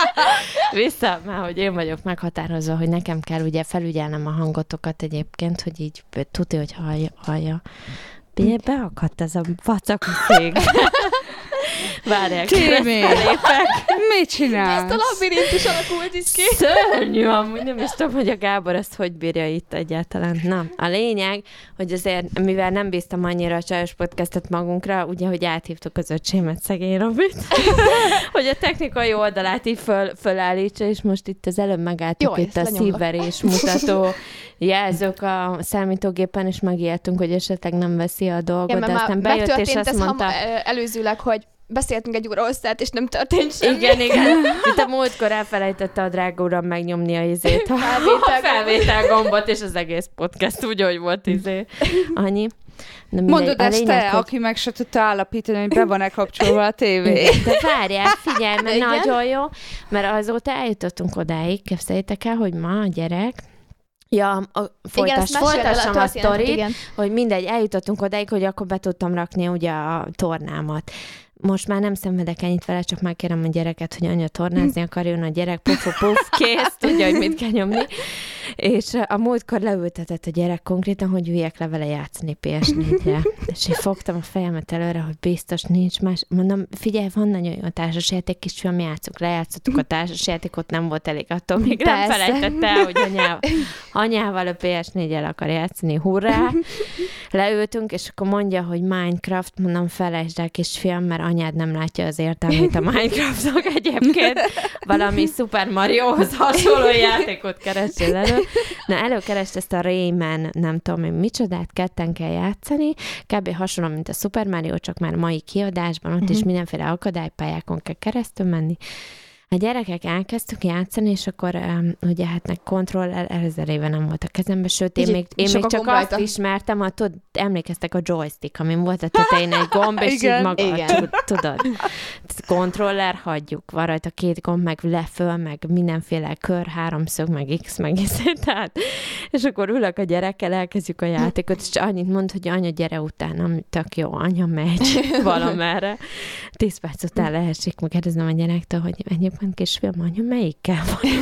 vissza, már hogy én vagyok meghatározva, hogy nekem kell ugye felügyelnem a hangotokat egyébként, hogy így tudja, hogy hallja. hallja. Beakadt ez a vacak szék. Várják, Timi! Mit csinálsz? Ezt a labirintus alakult is ki. Szörnyű, amúgy nem is tudom, hogy a Gábor ezt hogy bírja itt egyáltalán. Na, a lényeg, hogy azért, mivel nem bíztam annyira a csajos podcastet magunkra, ugye, hogy áthívtuk az öcsémet, szegény Robit, hogy a technikai oldalát így föl, fölállítsa, és most itt az előbb megálltuk Jó, itt a szívverés mutató jelzők a számítógépen, és megijedtünk, hogy esetleg nem veszi a dolgot, Igen, de aztán bejött, és azt mondta... ham, előzőleg, hogy beszéltünk egy óra hosszát, és nem történt semmi. Igen, igen. Itt a múltkor elfelejtette a drága uram megnyomni a izét, a Felvétel a felvétel gombot, és az egész podcast úgy, hogy volt izé. Annyi. Mindegy, Mondod a ezt lényeg, te, hogy- aki meg se tudta állapítani, hogy be van-e kapcsolva a tévé. Igen, De várjál, figyelj, mert Igen? nagyon jó, mert azóta eljutottunk odáig, képzeljétek el, hogy ma a gyerek, Ja, a, meséld el, folytassam a történetet, sztorit, igen. hogy mindegy, eljutottunk odáig, hogy akkor be tudtam rakni ugye a tornámat. Most már nem szenvedek ennyit vele, csak már kérem a gyereket, hogy anya tornázni akarjon, a gyerek puf, puf, kész, tudja, hogy mit kell nyomni. És eh, a múltkor leültetett a gyerek konkrétan, hogy üljek le vele játszani PS4-re. És én fogtam a fejemet előre, hogy biztos nincs más. Mondom, figyelj, van nagyon jó társasjáték, kisfiam, játszunk, lejátszottuk a társasjátékot, nem volt elég, attól még nem Persze. felejtette el, hogy anyával, anyával a PS4-el akar játszani, hurrá. Leültünk, és akkor mondja, hogy Minecraft, mondom, felejtsd el, kisfiam, mert anyád nem látja az értelmét a Minecraftnak egyébként. Valami Super Mariohoz hasonló játékot keressél elő. Na, előkerest ezt a Rayman, nem tudom én micsodát, ketten kell játszani, kb. hasonló, mint a Super Mario, csak már mai kiadásban, ott is mindenféle akadálypályákon kell keresztül menni. A gyerekek elkezdtük játszani, és akkor um, ugye hát meg kontroller ezer éve nem volt a kezembe, sőt, én még, én még csak azt ismertem, a, tud, emlékeztek a joystick, amin volt a tetején egy gomb, és így Igen. maga, Igen. tud- tudod, kontroller hagyjuk, van rajta két gomb, meg leföl, meg mindenféle kör, háromszög, meg X, meg izé, tehát, és akkor ülök a gyerekkel, elkezdjük a játékot, és annyit mond, hogy anya, gyere utána, tök jó, anya megy valamerre. Tíz perc után leesik, megkérdezem a gyerektől, hogy egyébként kisfiam, anya, melyikkel van?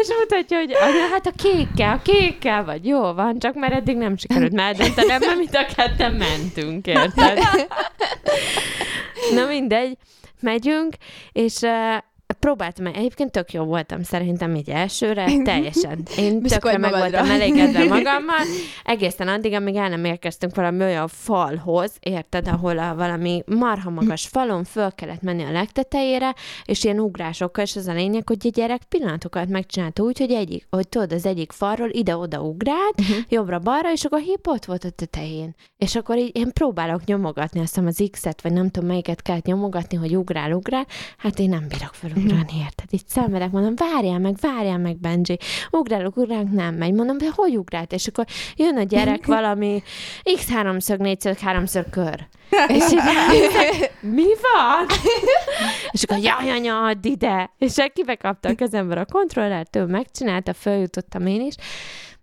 és mutatja, hogy anya, hát a kékkel, a kékkel vagy, jó van, csak már eddig nem sikerült már döntenem, mert mind a ketten mentünk, érted? Na mindegy, megyünk, és uh, próbáltam, egyébként tök jó voltam szerintem így elsőre, teljesen. Én tökre meg magadra. voltam elégedve magammal, egészen addig, amíg el nem érkeztünk valami olyan falhoz, érted, ahol a valami marha magas falon föl kellett menni a legtetejére, és ilyen ugrásokkal, és az a lényeg, hogy a gyerek pillanatokat megcsinálta úgy, hogy egyik, hogy tudod, az egyik falról ide-oda ugrált, Mhm. jobbra-balra, és akkor hip ott volt a tetején. És akkor így én próbálok nyomogatni, azt hiszem az X-et, vagy nem tudom melyiket kellett nyomogatni, hogy ugrál, ugrál, hát én nem bírok felugrálni. Van, érted? Így szenvedek, mondom, várjál meg, várjál meg, Benji. Ugrálok, ugrálok, nem megy. Mondom, de hogy ugrált? És akkor jön a gyerek valami x háromszög, négyszög, háromszög kör. És így, mi van? És akkor, jaj, anya, add ide. És akkor kapta a kezembe a kontrollert, ő megcsinálta, följutottam én is.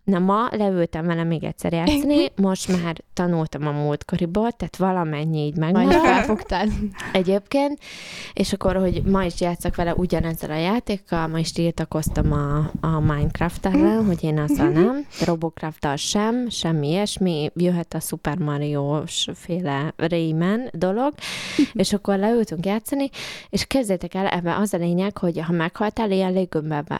Na ma leültem vele még egyszer játszani, most már tanultam a múltkoriból, tehát valamennyi így meg. Majd felfogtál. Egyébként, és akkor, hogy ma is játszok vele ugyanezzel a játékkal, ma is tiltakoztam a, a Minecraft ellen, hogy én azzal nem, robocraft sem, semmi ilyesmi, jöhet a Super mario féle Rayman dolog, és akkor leültünk játszani, és kezdjétek el, ebben az a lényeg, hogy ha meghaltál, ilyen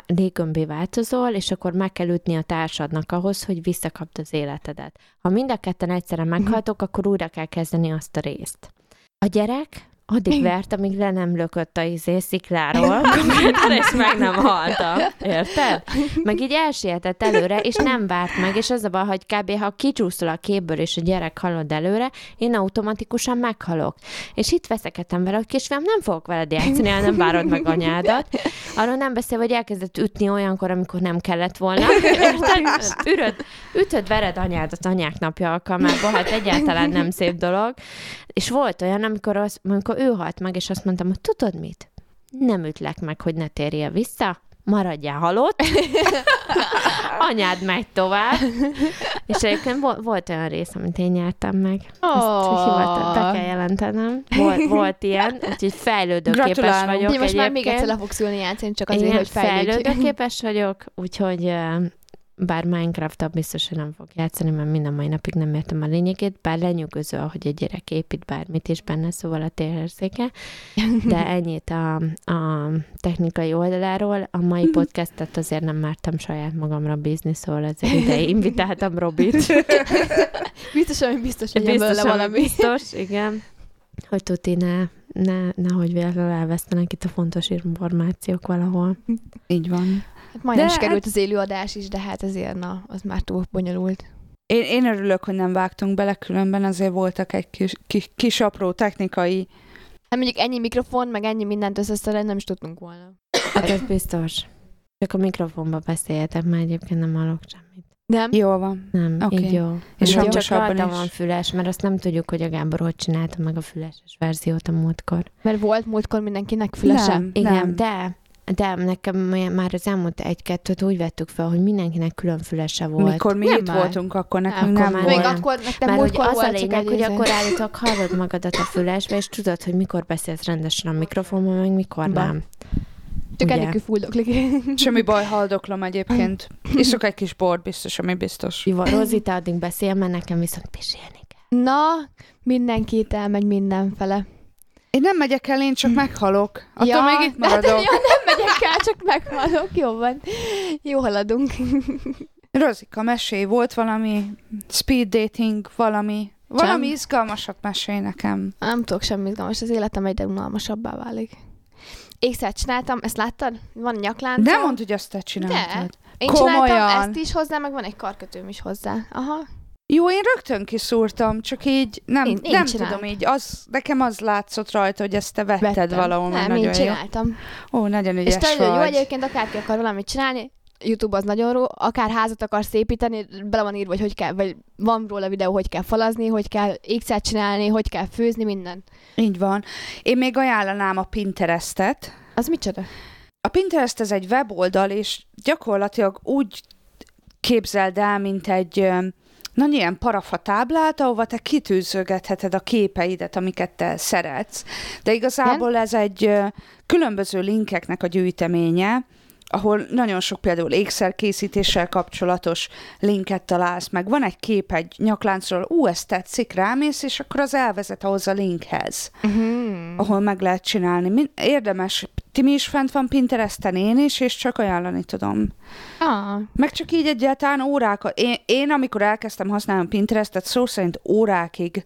légömbé változol, és akkor meg kell ütni a társadnak adnak ahhoz, hogy visszakapd az életedet. Ha mind a ketten egyszerre meghaltok, akkor újra kell kezdeni azt a részt. A gyerek addig vert, amíg le nem lökött a izé szikláról, és meg nem haltam. Érted? Meg így elsietett előre, és nem várt meg, és az a baj, hogy kb. ha kicsúszol a képből, és a gyerek halad előre, én automatikusan meghalok. És itt veszekedtem vele, hogy kisfiam, nem fogok veled játszani, nem várod meg anyádat. Arról nem beszél, hogy elkezdett ütni olyankor, amikor nem kellett volna. Érted? Üröd, ütöd, vered anyádat anyák napja alkalmából, hát egyáltalán nem szép dolog. És volt olyan, amikor, az, amikor ő halt meg, és azt mondtam, hogy tudod mit? Nem ütlek meg, hogy ne térjél vissza, maradjál halott, anyád megy tovább. És egyébként volt olyan rész, amit én nyertem meg. Oh. Ezt hivatott, be kell jelentenem. Volt, volt ilyen, úgyhogy fejlődőképes vagyok. Én most már még egyszer le fogsz ülni játszani, csak azért, Igen, hogy fejlődőképes vagyok, úgyhogy bár minecraft biztos, hogy nem fog játszani, mert minden mai napig nem értem a lényegét, bár lenyűgöző, ahogy egy gyerek épít bármit is benne, szóval a térérzéke. De ennyit a, a technikai oldaláról. A mai podcastet azért nem mártam saját magamra bízni, szóval ezért ide invitáltam Robit. biztos, hogy biztos, hogy biztos, valami. Biztos, igen. Hogy tuti ne, ne, nehogy véletlenül elvesztenek itt a fontos információk valahol. Így van. Hát majdnem de is került hát... az élőadás is, de hát ezért na, az már túl bonyolult. Én, én örülök, hogy nem vágtunk bele, különben azért voltak egy kis, kis, kis apró technikai... Hát mondjuk ennyi mikrofon, meg ennyi mindent összeszerelni nem is tudtunk volna. Hát ez biztos. Csak a mikrofonba beszéljetek, mert egyébként nem hallok semmit. Nem? Jó van. Nem, okay. így jó. És jó, csak rajta van füles, mert azt nem tudjuk, hogy a Gábor hogy csinálta meg a füleses verziót a múltkor. Mert volt múltkor mindenkinek fülese? Nem, Igen, nem. de de nekem már az elmúlt egy-kettőt úgy vettük fel, hogy mindenkinek külön fülese volt. Mikor mi nem itt már. voltunk, akkor nekünk nem, nem volt. Még akkor nektek Már hogy az a lényeg, hogy akkor állítok, hallod magadat a fülesbe, és tudod, hogy mikor beszélsz rendesen a mikrofonban, meg mikor ba. nem. Csak elég fuldoklik. Semmi baj, haldoklom egyébként. Iszok egy kis bort, biztos, ami biztos. Jó, Rozi, te addig beszél, mert nekem viszont pisilni kell. Na, mindenki itt elmegy mindenfele. Én nem megyek el, én csak meghalok. Attól ja, még itt maradok. Hát, ja, nem megyek el, csak meghalok. Jó van. Jó haladunk. Rozika, mesélj, volt valami speed dating, valami, valami Sem. izgalmasat mesélj nekem. Nem tudok semmi izgalmas, az életem egyre unalmasabbá válik. Ékszert csináltam, ezt láttad? Van nyakláncom. Nem mondd, hogy azt te csináltad. De. Én Komolyan. csináltam ezt is hozzá, meg van egy karkötőm is hozzá. Aha. Jó, én rögtön kiszúrtam, csak így nem, én, én nem tudom, így az, nekem az látszott rajta, hogy ezt te vetted Vettem. valahol. Nem, nagyon én csináltam. Jó. Ó, nagyon ügyes És nagyon jó egyébként, akárki akar valamit csinálni, YouTube az nagyon jó, akár házat akarsz építeni, bele van írva, hogy hogy kell, vagy van róla videó, hogy kell falazni, hogy kell ékszert csinálni, hogy kell főzni, minden. Így van. Én még ajánlanám a Pinterestet. Az micsoda? A Pinterest ez egy weboldal, és gyakorlatilag úgy képzeld el, mint egy nagy ilyen parafa táblát, ahova te kitűzögetheted a képeidet, amiket te szeretsz. De igazából Igen? ez egy különböző linkeknek a gyűjteménye, ahol nagyon sok például ékszerkészítéssel kapcsolatos linket találsz, meg van egy kép egy nyakláncról, ú, ezt tetszik, rámész, és akkor az elvezet ahhoz a linkhez, uh-huh. ahol meg lehet csinálni. Érdemes, ti mi is fent van Pinteresten én is, és csak ajánlani tudom. Ah. Meg csak így egyáltalán órákat. Én, én amikor elkezdtem használni Pinterestet, szó szerint órákig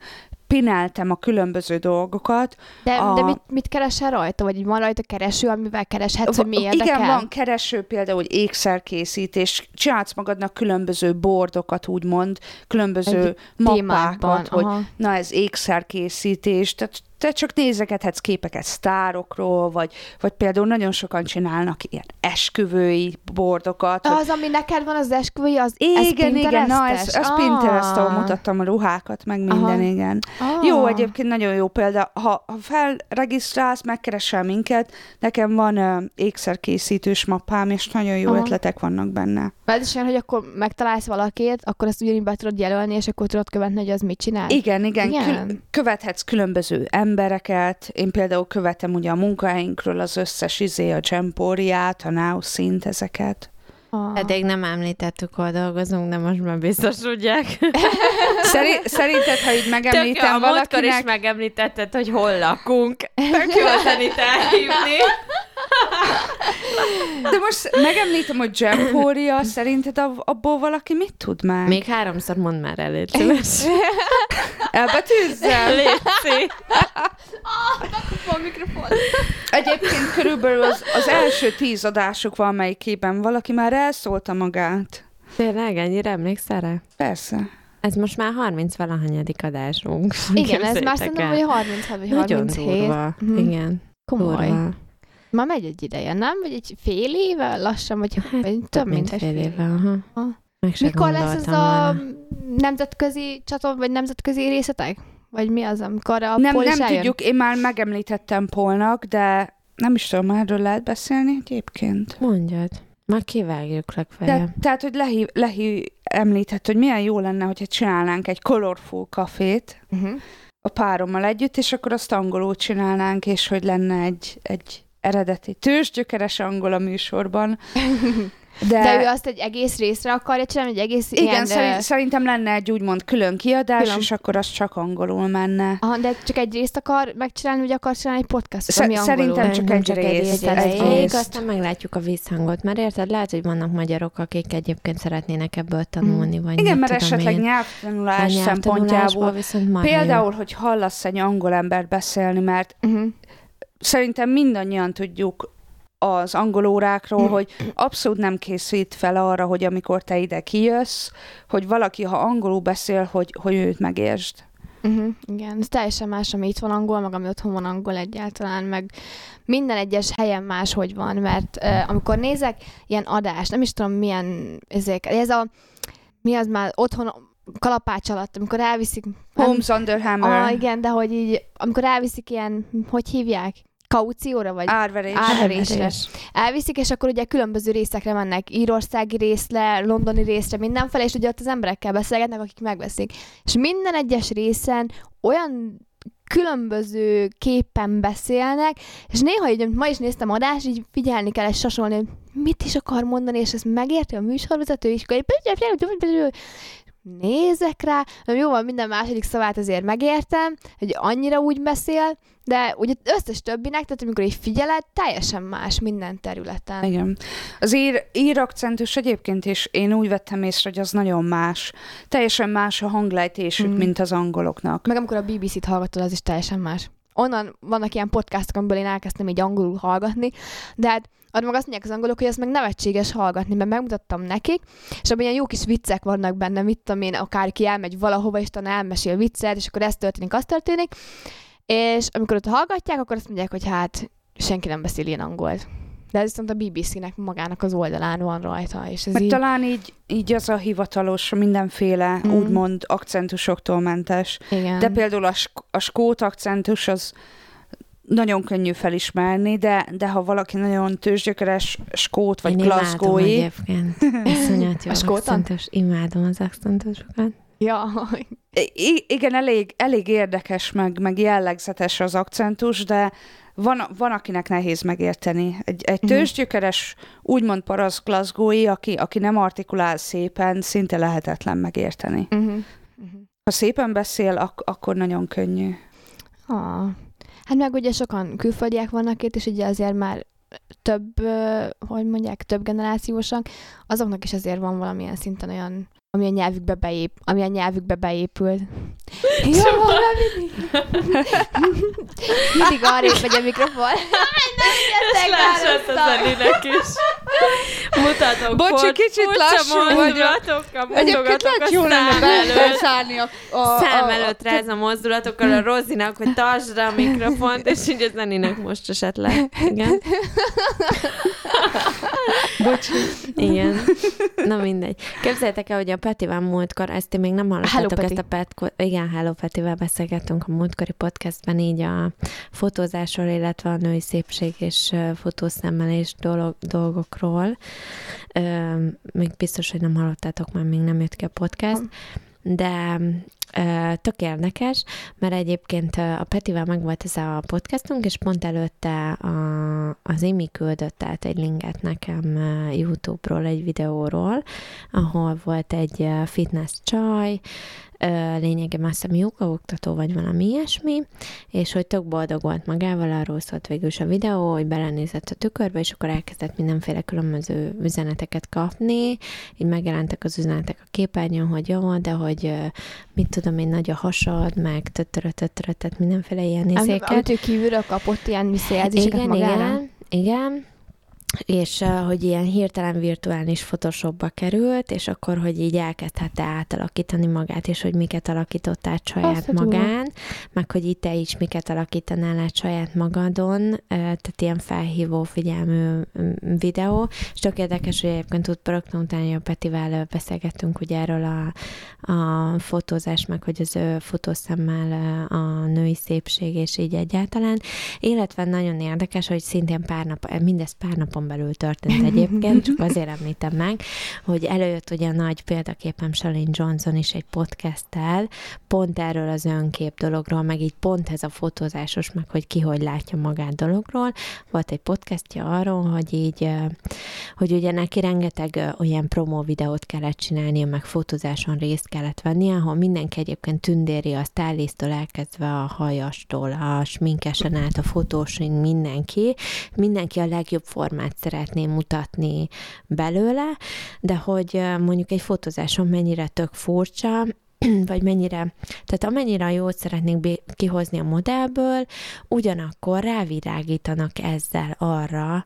pineltem a különböző dolgokat. De, a... de mit, mit keresel rajta? Vagy van rajta kereső, amivel kereshetsz, hogy mi érdekel? Igen, van kereső például, hogy ékszerkészítés, csinálsz magadnak különböző bordokat, úgymond, különböző Egy mappákat, hogy aha. na ez ékszerkészítés, tehát te csak nézegethetsz képeket sztárokról, vagy, vagy például nagyon sokan csinálnak ilyen esküvői bordokat. Az, ami neked van, az esküvői, az igen, ez igen, na ez, ez ah. Pinterest, ahol mutattam a ruhákat, meg minden, Aha. igen. Ah. Jó, egyébként nagyon jó példa. Ha, ha felregisztrálsz, megkeresel minket, nekem van uh, ékszerkészítős mappám, és nagyon jó Aha. ötletek vannak benne. Mert is olyan, hogy akkor megtalálsz valakit, akkor azt ugyanígy be tudod jelölni, és akkor tudod követni, hogy az mit csinál. Igen, igen, Igen. Kül- követhetsz különböző embereket. Én például követem ugye a munkahelyünkről az összes izé, a Csempóriát, a Now szint, ezeket. Ah. Eddig nem említettük, hol dolgozunk, de most már biztos tudják. Szeri- szerinted, ha így Tök jó, megemlítem a múltkor is valakinek... megemlítetted, hogy hol lakunk. Tök jó elhívni. De most megemlítem, hogy Csempória, szerinted ab- abból valaki mit tud már? Még háromszor mondd már el, légy szíves. Elbetűzzel? Léci. a mikrofon. Egyébként körülbelül az, az első tíz adások valamelyikében valaki már elszólta magát. Tényleg, ennyire emlékszel rá? Persze. Ez most már 30 valahanyadik adásunk. Igen, ez már szerintem, hogy 36 vagy Nagyon 37. durva. Mhm. Igen. Komoly. Durva. Ma megy egy ideje, nem? Vagy egy fél éve lassan, vagy, Hát, több, mint egy fél éve. Aha. Aha. Meg Mikor lesz ez gondoltam a volna. nemzetközi csatorn, vagy nemzetközi részletek? Vagy mi az, amikor a Nem, nem eljön? tudjuk, én már megemlítettem Polnak, de nem is tudom, erről lehet beszélni egyébként. Mondjad. Már kivágjuk legfeljebb. De, tehát, hogy Lehi, Lehi említett, hogy milyen jó lenne, hogyha csinálnánk egy colorful kafét Uh-huh. a párommal együtt, és akkor azt angolul csinálnánk, és hogy lenne egy, egy eredeti tőzsgyökeres angol a műsorban. De, De ő azt egy egész részre akarja csinálni, egy egész igen, ilyen... szerint, szerintem lenne egy úgymond külön kiadás, Külön. és akkor az csak angolul menne. Aha, de csak egy részt akar megcsinálni, vagy akar csinálni egy podcastot, Sze- ami angolul. szerintem csak Nem egy részt, egy egy részt. részt. Aztán meglátjuk a visszhangot, mert érted, lehet, hogy vannak magyarok, akik egyébként szeretnének ebből tanulni, vagy Igen, nem mert tudom esetleg én. nyelvtanulás szempontjából. viszont. Például, hogy hallasz egy angol embert beszélni, mert Uh-huh. Szerintem mindannyian tudjuk az angol órákról, hogy abszolút nem készít fel arra, hogy amikor te ide kijössz, hogy valaki, ha angolul beszél, hogy, hogy őt megértsd. Uh-huh. Igen, ez teljesen más, ami itt van angol, meg ami otthon van angol egyáltalán, meg minden egyes helyen máshogy van, mert uh, amikor nézek ilyen adást, nem is tudom milyen ezek, ez a, mi az már otthon kalapács alatt, amikor elviszik... nem- Holmes Under Hammer, Ah, igen, de hogy így, amikor elviszik ilyen, hogy hívják? Kaucióra, vagy árverés. árverésre. Elviszik, és akkor ugye különböző részekre mennek, írországi részre, londoni részre, mindenfelé, és ugye ott az emberekkel beszélgetnek, akik megveszik. És minden egyes részen olyan különböző képen beszélnek, és néha így, ma is néztem adást, így figyelni kell és sasolni, hogy mit is akar mondani, és ezt megérti a műsorvezető, és akkor így nézek rá, nem jó van, minden második szavát azért megértem, hogy annyira úgy beszél, de ugye összes többinek, tehát amikor így figyeled, teljesen más minden területen. Igen. Az ír, ír akcentus egyébként is én úgy vettem észre, hogy az nagyon más. Teljesen más a hanglejtésük, Mm. mint az angoloknak. Meg amikor a BBC-t hallgatod, az is teljesen más. Onnan vannak ilyen podcastok, amiből én elkezdtem így angolul hallgatni, de hát arra meg azt mondják az angolok, hogy ez meg nevetséges hallgatni, mert megmutattam nekik, és abban ilyen jó kis viccek vannak benne, mit tudom én, akár ki elmegy valahova, és talán elmesél viccet, és akkor ez történik, az történik, és amikor ott hallgatják, akkor azt mondják, hogy hát senki nem beszél ilyen angolt. De ez viszont a BBC-nek magának az oldalán van rajta, és ez Meg így... talán így, így az a hivatalos, mindenféle Mm. úgymond akcentusoktól mentes. Igen. De például a, sk- a skót akcentus az nagyon könnyű felismerni, de, de ha valaki nagyon tőzsgyökeres skót vagy Én imádom glasgói, egyébként. Iszonyat jó A akcentus. Imádom az akcentusokat. Ja, I- igen, elég, elég érdekes, meg, meg jellegzetes az akcentus, de van, van akinek nehéz megérteni. Egy, egy Mhm. tőzsgyökeres, úgymond parasz glasgói, aki, aki nem artikulál szépen, szinte lehetetlen megérteni. uh-huh. Uh-huh. Ha szépen beszél, ak- akkor nagyon könnyű. Ah. Hát meg ugye sokan külföldiek vannak itt, és ugye azért már több, hogy mondják, több generációsak, azoknak is azért van valamilyen szinten olyan, ami a nyelvükbe, beép, ami a nyelvükbe beépült. Jó, mindig. mindig arrébb megy a mikrofon. Nem, És lásott a zenének is. Mutatok Bocsi, kicsit lassú vagyok. Egyébként lehet a jó lenne szám be- előtt. felszállni a, a, Szám a, előtt ráz a mozdulatokkal a Rozinak, hogy tartsd rá a mikrofont, és így a Zeninek most esett le. Igen. Bocsi. Igen. Na mindegy. Képzeljétek el, hogy a Petivel múltkor, ezt én még nem Peti. ezt a Pet, igen, Hello Petivel beszélgettünk a múltkori podcastben így a fotózásról, illetve a női szépség és fotószemmelés dolog, dolgokról. Ö, még biztos, hogy nem hallottátok, mert még nem jött ki a podcast, de tök érdekes, mert egyébként a Petivel megvolt ez a podcastunk, és pont előtte a, az Imi küldött át egy linket nekem YouTube-ról, egy videóról, ahol volt egy fitness csaj, lényegében azt hiszem jóga oktató, vagy valami ilyesmi, és hogy tök boldog volt magával, arról szólt végül is a videó, hogy belenézett a tükörbe, és akkor elkezdett mindenféle különböző üzeneteket kapni, így megjelentek az üzenetek a képernyőn, hogy jó, de hogy mit tudom én, nagy a hasad, meg tötörö, tötörö, tehát mindenféle ilyen Am- izéket. Amit ő kívülről kapott ilyen visszajelzéseket Igen, magára. igen, igen. És hogy ilyen hirtelen virtuális Photoshopba került, és akkor, hogy így elkezdhette átalakítani magát, és hogy miket alakított át saját Azt magán, meg hogy itt te is miket alakítanál át saját magadon, tehát ilyen felhívó figyelmű videó, és tök érdekes, hogy egyébként ott rögtön utána a Petivel beszélgettünk ugye erről a, a fotózás, meg hogy az ő fotószemmel a női szépség, és így egyáltalán, illetve nagyon érdekes, hogy szintén pár nap, mindez pár napon belül történt egyébként, csak azért említem meg, hogy előjött ugye nagy példaképem Shalane Johnson is egy podcasttel, pont erről az önkép dologról, meg így pont ez a fotózásos, meg hogy ki hogy látja magát dologról. Volt egy podcastja arról, hogy így, hogy ugye neki rengeteg olyan promó videót kellett csinálnia, meg fotózáson részt kellett vennie, ahol mindenki egyébként tündéri a stylisttől elkezdve a hajastól, a sminkesen át, a fotósink, mindenki, mindenki a legjobb formát szeretné mutatni belőle, de hogy mondjuk egy fotózáson mennyire tök furcsa, vagy mennyire, tehát amennyire jót szeretnék kihozni a modellből, ugyanakkor rávirágítanak ezzel arra,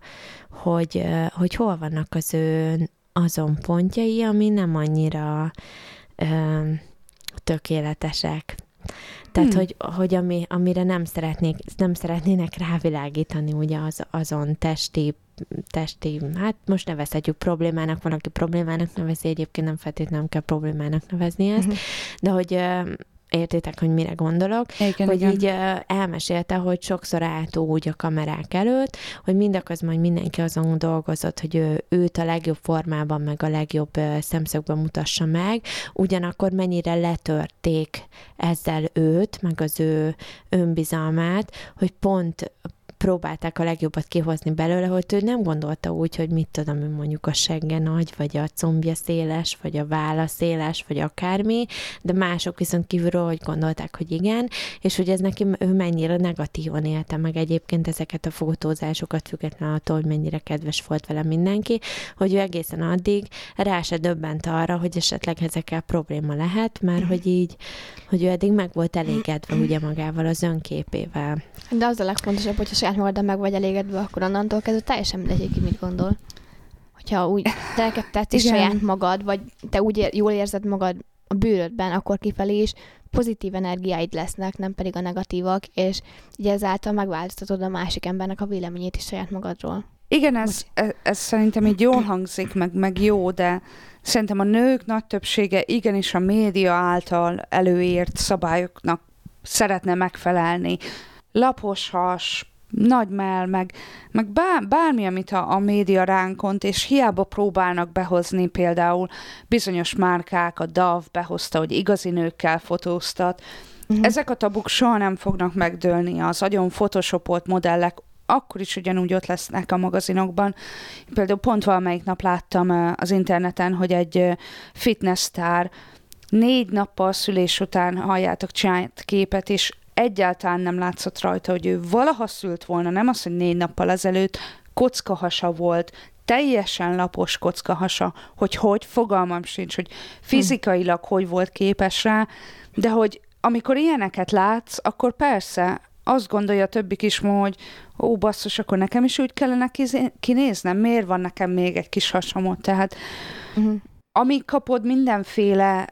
hogy, hogy hol vannak az ő azon pontjai, ami nem annyira ö, tökéletesek. Tehát, Hmm. hogy, hogy ami, amire nem, szeretnék, nem szeretnének rávilágítani ugye az, azon testi testi, hát most nevezhetjük problémának, van, aki problémának nevezi, egyébként nem feltétlenül kell problémának nevezni ezt, Mhm. de hogy értitek, hogy mire gondolok, Igen, hogy igen. így elmesélte, hogy sokszor állt úgy a kamerák előtt, hogy mindaközben, hogy mindenki azon dolgozott, hogy ő, őt a legjobb formában, meg a legjobb szemszögben mutassa meg, ugyanakkor mennyire letörték ezzel őt, meg az ő önbizalmát, hogy pont próbálták a legjobbat kihozni belőle, hogy ő nem gondolta úgy, hogy mit tudom, én mondjuk a segge nagy, vagy a combja széles, vagy a válla széles, vagy akármi, de mások viszont kívülről hogy gondolták, hogy igen, és hogy ez neki ő mennyire negatívan élte meg egyébként ezeket a fotózásokat, függetlenül attól, hogy mennyire kedves volt vele mindenki, hogy ő egészen addig rá se döbbent arra, hogy esetleg ezekkel probléma lehet, mert hogy így, hogy ő eddig meg volt elégedve ugye magával, az önképével. De az a legfontosabb, hogyha saját magaddal meg vagy elégedve, akkor onnantól kezdve teljesen mindegy, ki mit gondol. Hogyha úgy te neked tetszik saját magad, vagy te úgy ér, jól érzed magad a bőrödben, akkor kifelé is pozitív energiáid lesznek, nem pedig a negatívak, és így ezáltal megváltoztatod a másik embernek a véleményét is saját magadról. Igen, ez, ez, ez szerintem így jól hangzik, meg, meg jó, de szerintem a nők nagy többsége igenis a média által előírt szabályoknak szeretne megfelelni. Lapos has, nagy mell, meg, meg bár, bármi, amit a, a média ránkont, és hiába próbálnak behozni például bizonyos márkák, a DAV behozta, hogy igazi nőkkel fotóztat, Uh-huh. ezek a tabuk soha nem fognak megdőlni, az agyon photoshopolt modellek akkor is ugyanúgy ott lesznek a magazinokban. Például pont valamelyik nap láttam az interneten, hogy egy fitness sztár négy nappal szülés után halljátok csinált képet, és egyáltalán nem látszott rajta, hogy ő valaha szült volna, nem az, hogy négy nappal ezelőtt kockahasa volt, teljesen lapos kockahasa, hogy hogy, fogalmam sincs, hogy fizikailag hogy volt képes rá, de hogy amikor ilyeneket látsz, akkor persze azt gondolja a többik is, hogy ó, basszus, akkor nekem is úgy kellene kinéznem, miért van nekem még egy kis hasamot, tehát uh-huh. amíg kapod mindenféle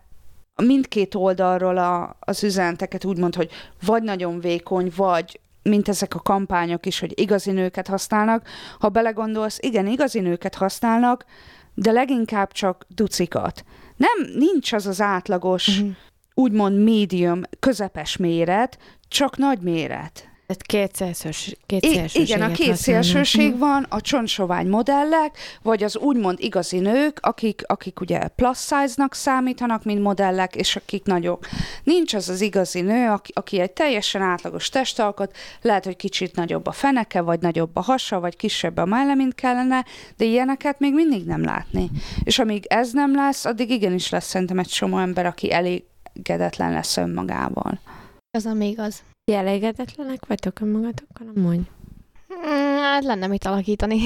mindkét oldalról a, az üzeneteket úgymond, hogy vagy nagyon vékony, vagy mint ezek a kampányok is, hogy igazi nőket használnak. Ha belegondolsz, igen, igazi nőket használnak, de leginkább csak ducikat. Nem, nincs az az átlagos, uh-huh. úgymond médium, közepes méret, csak nagy méret. Tehát két szélsős, két I- Igen, a két szélsőség mm. van, a csontsovány modellek, vagy az úgymond igazi nők, akik, akik ugye plus size-nak számítanak, mint modellek, és akik nagyok. Nincs az az igazi nő, aki, aki egy teljesen átlagos testalkot, lehet, hogy kicsit nagyobb a feneke, vagy nagyobb a hasa, vagy kisebb a melle, mint kellene, de ilyeneket még mindig nem látni. És amíg ez nem lesz, addig igenis lesz szerintem egy csomó ember, aki elégedetlen lesz önmagával. Az a még az. Ti elégedetlenek vagytok önmagatokkal amúgy? Mm, hát lenne mit alakítani.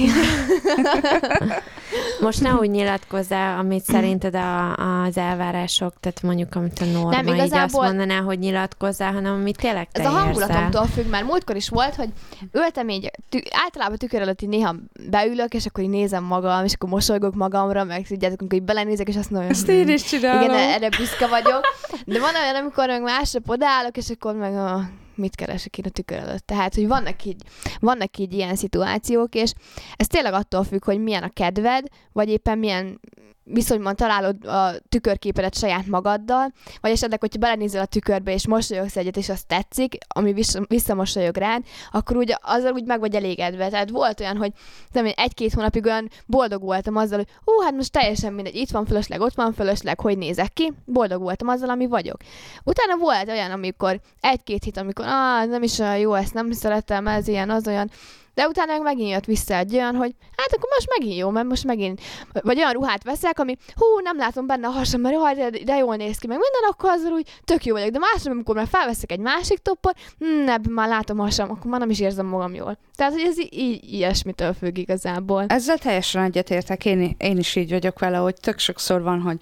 Most ne úgy nyilatkozzál, amit szerinted a, az elvárások, tehát mondjuk amit a norma nem, igazából... azt mondaná, hogy nyilatkozzál, hanem amit tényleg te Ez a hangulatomtól függ, mert múltkor is volt, hogy ültem így, tü- általában tükör előtt így néha beülök, és akkor így nézem magam, és akkor mosolygok magamra, meg tudjátok, amikor így belenézek, és azt mondom, Ezt én is csinálom. Igen, erre büszke vagyok. De van olyan, amikor meg másra odaállok, és akkor meg a mit keresek én a tükör előtt. Tehát, hogy vannak így, vannak így ilyen szituációk, és ez tényleg attól függ, hogy milyen a kedved, vagy éppen milyen viszonyban találod a tükörképedet saját magaddal, vagy esetleg, hogyha belenézel a tükörbe, és mosolyogsz egyet, és azt tetszik, ami visszamosolyog rád, akkor úgy, azzal úgy meg vagy elégedve. Tehát volt olyan, hogy nem egy-két hónapig olyan boldog voltam azzal, hogy hú, hát most teljesen mindegy, itt van fölösleg, ott van fölösleg, hogy nézek ki, boldog voltam azzal, ami vagyok. Utána volt olyan, amikor egy-két hét, amikor ah, nem is olyan jó, ezt nem szeretem, ez ilyen, az olyan, de utána meg megint jött vissza egy olyan, hogy hát akkor most megint jó, mert most megint, vagy olyan ruhát veszek, ami hú, nem látom benne a hasam, mert jaj, de, de jól néz ki, meg minden, akkor azzal úgy tök jó vagyok. De másnap, amikor már felveszek egy másik toppot, hm, már látom hasam, akkor már nem is érzem magam jól. Tehát, hogy ez így, ilyesmitől függ igazából. Ezzel teljesen egyetértek, én, én is így vagyok vele, hogy tök sokszor van, hogy,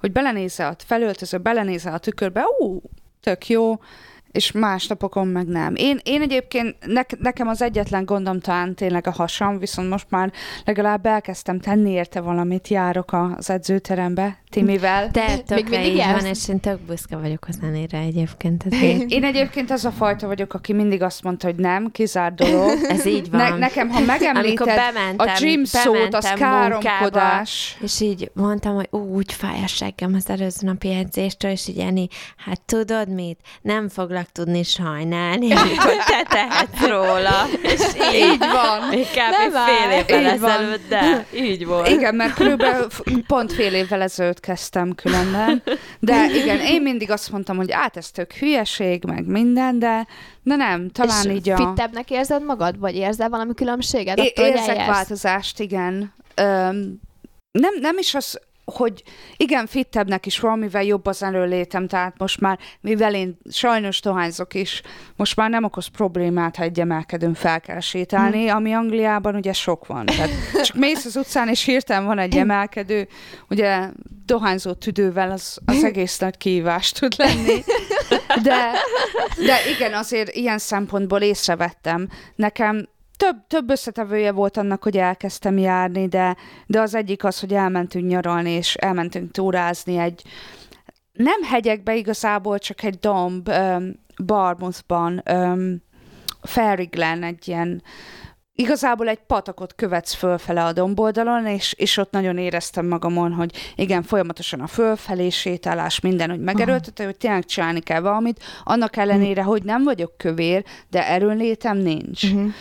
hogy belenézel, felöltöző, belenézel a tükörbe, ú, tök jó, és más napokon meg nem. Én, én egyébként, ne, nekem az egyetlen gondom talán tényleg a hasam, viszont most már legalább elkezdtem tenni érte valamit, járok az edzőterembe, Timivel. Te tök Még így van, és én tök büszke vagyok a zenére egyébként. Ezért. Én egyébként az a fajta vagyok, aki mindig azt mondta, hogy nem, kizár dolog. Ez így van. Ne, nekem, ha megemlíted bementem, a gym szót, az káromkodás. És így mondtam, hogy ú, úgy fáj a seggem az előző napi edzéstől, és így Eni, hát tudod mit? Nem foglak tudni sajnálni, hogy te tehetsz róla. És így, így van. Még kb. fél évvel ezelőtt, de így volt. Igen, mert körülbelül pont fél évvel ezelőtt kezdtem különben. De igen, én mindig azt mondtam, hogy át ez tök hülyeség, meg minden, de, de nem, talán És így a... fittebbnek érzed magad, vagy érzel valami különbséget? Attól, érzek változást, igen. Öm, nem, nem is az, hogy igen, fittebbnek is valamivel jobb az előlétem, tehát most már, mivel én sajnos dohányzok is, most már nem okoz problémát, ha egy emelkedőn fel kell sétálni, hm. ami Angliában ugye sok van. Tehát csak mész az utcán, és hirtelen van egy emelkedő, ugye dohányzó tüdővel az, az egész nagy kihívás tud lenni. De, de igen, azért ilyen szempontból észrevettem. Nekem több, több összetevője volt annak, hogy elkezdtem járni, de, de az egyik az, hogy elmentünk nyaralni, és elmentünk túrázni egy, nem hegyekbe igazából, csak egy domb, um, Barmouthban, um, Fairy Glen, egy ilyen igazából egy patakot követsz fölfele a domboldalon, és, és ott nagyon éreztem magamon, hogy igen, folyamatosan a fölfelé sétálás, minden, hogy megerőltető, hogy tényleg csinálni kell valamit, annak ellenére, hogy nem vagyok kövér, de erőnlétem nincs. Uh-huh.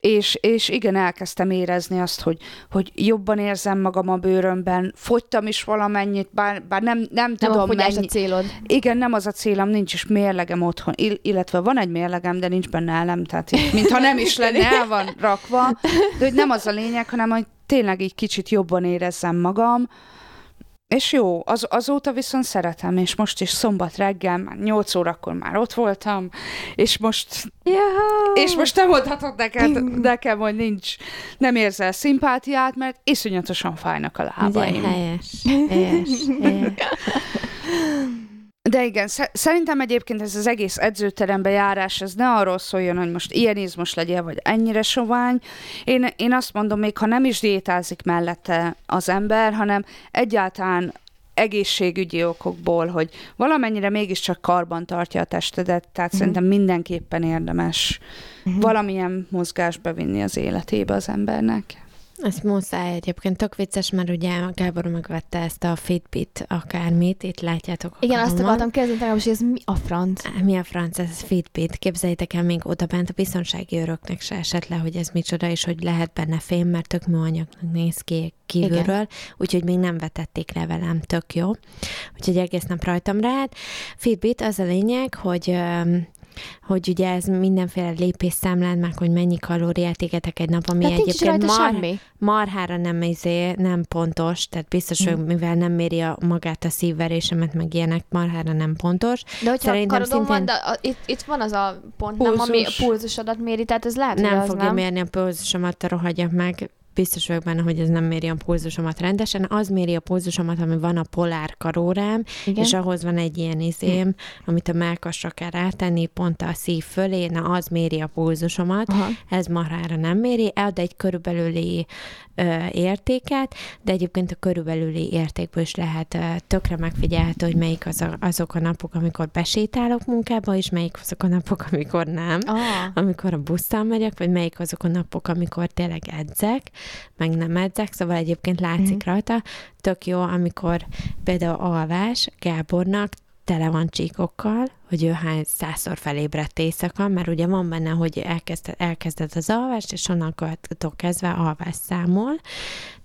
És, és igen, elkezdtem érezni azt, hogy, hogy jobban érzem magam a bőrömben, fogytam is valamennyit, bár, bár nem, nem, nem tudom a mennyi. a célod. Igen, nem az a célom, nincs is mérlegem otthon, Ill- illetve van egy mérlegem, de nincs benne elem, tehát így, mintha nem is lenne, el van rakva, de hogy nem az a lényeg, hanem hogy tényleg így kicsit jobban érezzem magam, és jó, az, azóta viszont szeretem, és most is szombat reggel, már 8 órakor már ott voltam, és most yeah. és most nem mondhatod neked, nekem, hogy nincs, nem érzel szimpátiát, mert iszonyatosan fájnak a lábaim. Ugye, helyes, helyes, helyes. De igen, szerintem egyébként ez az egész edzőterembe járás, ez ne arról szóljon, hogy most ilyen izmos legyen, vagy ennyire sovány. Én, én azt mondom, még ha nem is diétázik mellette az ember, hanem egyáltalán egészségügyi okokból, hogy valamennyire mégiscsak karban tartja a testedet, tehát uh-huh. szerintem mindenképpen érdemes uh-huh. valamilyen mozgásba vinni az életébe az embernek. Ez muszáj egyébként, tök vicces, mert ugye Gábor megvette ezt a Fitbit akármit, itt látjátok. Igen, azt akartam kérdezni, hogy ez mi a franc? Mi a franc, ez Fitbit. Képzeljétek el, még oda bent a biztonsági öröknek se esett le, hogy ez micsoda, és hogy lehet benne fém, mert tök műanyagnak néz ki kívülről, Igen. úgyhogy még nem vetették le velem, tök jó. Úgyhogy egész nap rajtam rád. Fitbit az a lényeg, hogy hogy ugye ez mindenféle lépésszámlán, meg hogy mennyi kalóriát égetek egy nap, ami tehát egyébként mar, semmi. marhára nem, izé, nem pontos, tehát biztos, hogy hmm. mivel nem méri a, magát a szívverésemet, meg ilyenek, marhára nem pontos. De hogyha Szerintem szintén... van, de a, itt, itt, van az a pont, Pulzus. nem, ami a pulzusodat méri, tehát ez lehet, Nem hogy fogja nem. mérni a pulzusomat, te rohagyjak meg biztos vagyok benne, hogy ez nem méri a pulzusomat rendesen, az méri a pulzusomat, ami van a polár karórám, Igen? és ahhoz van egy ilyen izém, amit a melkasra kell rátenni, pont a szív fölé, na az méri a pulzusomat, Aha. ez marára nem méri, ad egy körülbelüli ö, értéket, de egyébként a körülbelüli értékből is lehet ö, tökre megfigyelhető, hogy melyik az a, azok a napok, amikor besétálok munkába, és melyik azok a napok, amikor nem, ah. amikor a busszal megyek, vagy melyik azok a napok, amikor tényleg edzek, meg nem edzek, szóval egyébként látszik mm. rajta. Tök jó, amikor például alvás Gábornak tele van csíkokkal, hogy ő hány százszor felébredt éjszaka, mert ugye van benne, hogy elkezded, elkezded az alvást, és onnantól kezdve alvás számol,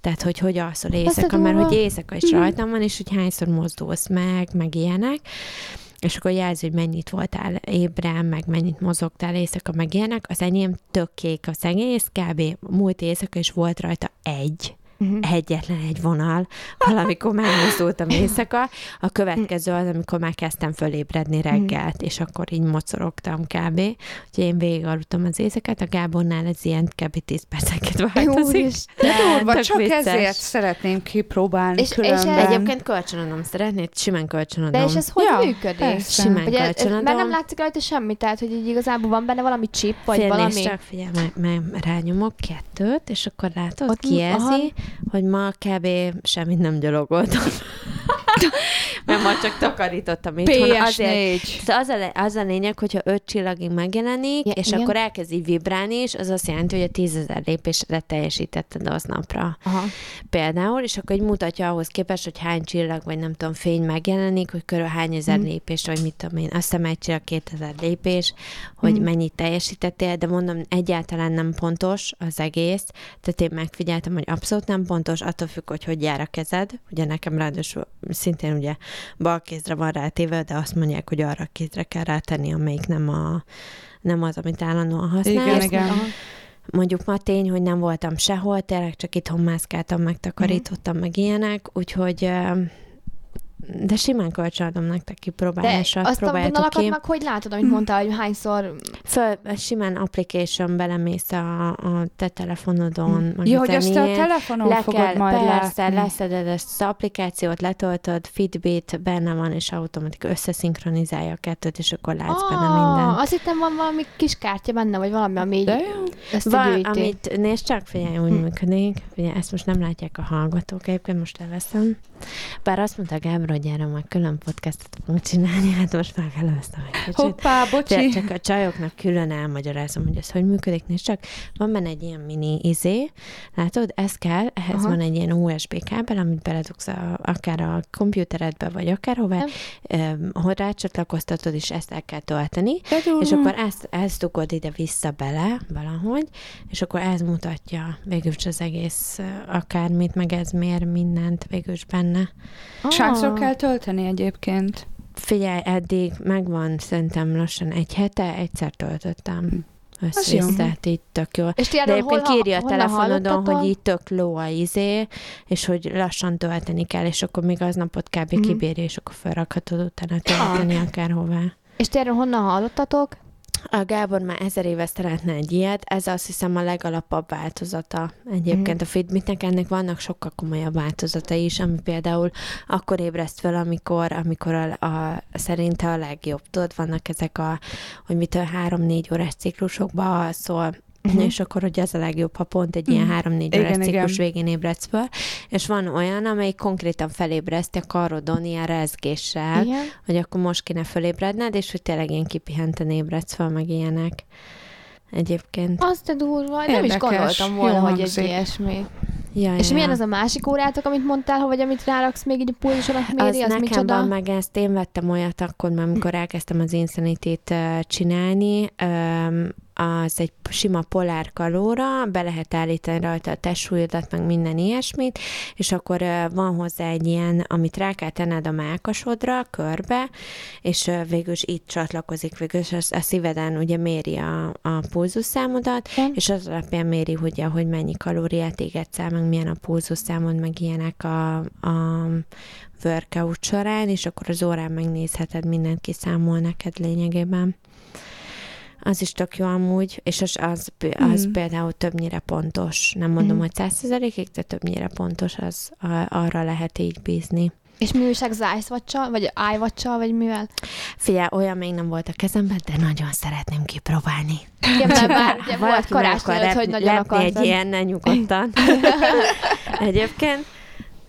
tehát hogy hogy alszol éjszaka, mert hogy éjszaka is mhm. rajtam van, és hogy hányszor mozdulsz meg, meg ilyenek és akkor jelzi, hogy mennyit voltál ébren, meg mennyit mozogtál éjszaka, meg ilyenek. Az enyém tök kék az egész, kb. múlt éjszaka, és volt rajta egy uh-huh. egyetlen egy vonal, valamikor megmozdultam éjszaka, a következő az, amikor már kezdtem fölébredni mhm. reggelt, uh-huh. és akkor így mocorogtam kb. Úgyhogy én végig aludtam az éjszakát, a Gábornál ez ilyen kb. 10 percenként változik. De durva, csak vicces. ezért szeretném kipróbálni és, különben. És egyébként kölcsönadom szeretnéd, simán kölcsönadom. De és ez hogy ja, működik? Persze. Simán Ugye, kölcsönadom. Mert nem látszik rajta semmi, tehát hogy így igazából van benne valami chip, vagy Fél valami... csak figyelj, meg, meg rányomok kettőt, és akkor látod, Ott kijelzi, hogy ma kb. semmit nem gyalogoltam. mert ma csak takarítottam itthon. Azért, az, a, az a lényeg, hogyha öt csillagig megjelenik, ja, és igen. akkor elkezd így vibrálni, és az azt jelenti, hogy a tízezer lépésre teljesítetted az napra. Aha. Például, és akkor így mutatja ahhoz képest, hogy hány csillag, vagy nem tudom, fény megjelenik, hogy körül hány ezer hmm. lépés, vagy mit tudom én, azt hiszem egy csillag, kétezer lépés, hogy hmm. mennyit teljesítettél, de mondom, egyáltalán nem pontos az egész, tehát én megfigyeltem, hogy abszolút nem pontos, attól függ, hogy hogy jár a kezed, ugye nekem ráadásul szintén ugye bal kézre van rátéve, de azt mondják, hogy arra kézre kell rátenni, amelyik nem, a, nem az, amit állandóan használsz. Igen, igen. Mondjuk ma tény, hogy nem voltam sehol, tényleg csak itthon mászkáltam, megtakarítottam, meg ilyenek, úgyhogy de simán kölcsönadom nektek kipróbálásra. De azt a vonalakat ki. meg hogy látod, amit mondtál, hogy hányszor... Föl, simán application belemész a, a te telefonodon. Hm. Jó, hogy azt a telefonon le fogod kell, majd Persze, látni. leszeded ezt az applikációt, letöltöd, Fitbit benne van, és automatik összeszinkronizálja a kettőt, és akkor látsz ah, benne minden. Azt hittem van valami kis kártya benne, vagy valami, ami így van, amit, nézd csak, figyelj, úgy hm. működik. Figyelj, ezt most nem látják a hallgatók, egyébként most leveszem. Bár azt mondta Gábor, erre majd külön podcastot fogunk csinálni, hát most már előztem egy kicsit. Hoppá, bocsi! csak a csajoknak külön elmagyarázom, hogy ez hogy működik. Nézd csak, van benne egy ilyen mini izé, látod, ez kell, ehhez Aha. van egy ilyen USB kábel, amit beledugsz a, akár a kompjúteredbe, vagy akárhová, hogy rácsatlakoztatod, és ezt el kell tölteni, és akkor ezt, ezt dugod ide vissza bele valahogy, és akkor ez mutatja végülis az egész akármit, meg ez mér mindent végülis benne. Ah. Kell tölteni egyébként? Figyelj, eddig megvan szerintem lassan egy hete, egyszer töltöttem. Hm. Össze, tehát így tök jó. És De egyébként kírja a telefonodon, hogy így tök ló a izé, és hogy lassan tölteni kell, és akkor még aznapot kb. Mm. kibírja, és akkor felrakhatod utána tölteni ah. akárhová. És ti erről honnan hallottatok? A Gábor már ezer éve szeretne egy ilyet, ez azt hiszem a legalapabb változata egyébként a Fitbitnek, ennek vannak sokkal komolyabb változatai is, ami például akkor ébreszt fel, amikor, amikor a, a, szerinte a legjobb. Tudod, vannak ezek a, hogy mitől három-négy órás ciklusokban alszol, uh-huh. és akkor hogy az a legjobb, ha pont egy ilyen mhm. három-négy órás ciklus végén ébredsz fel, és van olyan, amelyik konkrétan felébreszti a karodon ilyen rezgéssel, igen. hogy akkor most kéne fölébredned, és hogy tényleg ilyen kipihenten ébredsz fel, meg ilyenek. Egyébként. Azt a durva, Érdekes. nem is gondoltam volna, Jó hogy egy ilyesmi. Ja, és ja. milyen az a másik órátok, amit mondtál, vagy amit ráraksz még így a pulzusonak méri, az, az nekem micsoda? van meg ezt, én vettem olyat akkor, amikor elkezdtem az insanity csinálni, az egy sima polár kalóra, be lehet állítani rajta a testsúlyodat, meg minden ilyesmit, és akkor van hozzá egy ilyen, amit rá kell tenned a mákasodra, körbe, és végül is itt csatlakozik, végül is a szíveden ugye méri a, a pulzusszámodat, ja. és az alapján méri, hogy, hogy mennyi kalóriát égetsz el, meg milyen a pulzusszámod, meg ilyenek a, a workout során, és akkor az órán megnézheted, mindent kiszámol neked lényegében. Az is tök jó amúgy, és az, az, az mm. például többnyire pontos. Nem mondom, mm. hogy százszerzelékig, de többnyire pontos, az arra lehet így bízni. És mi újság az ice vagy iWatch-sal, vagy mivel? Figyelj, olyan még nem volt a kezemben, de nagyon szeretném kipróbálni. Igen, mert már ugye volt karácsony előtt, hogy nagyon akartad. egy ilyen, ne nyugodtan. egyébként.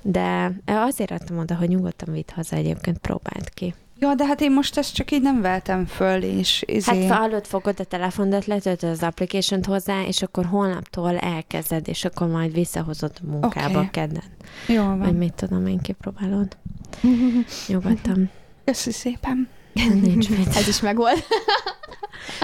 De azért adtam oda, hogy nyugodtan vitt haza, egyébként próbált ki. Ja, de hát én most ezt csak így nem veltem föl, és izé... Hát hallod, fogod a telefonodat, letöltöd az application hozzá, és akkor holnaptól elkezded, és akkor majd visszahozod a munkába okay. kedden. Jó van. Vagy mit tudom, én kipróbálod. Nyugodtan. Köszi szépen. Nincs mit. Ez is megvolt.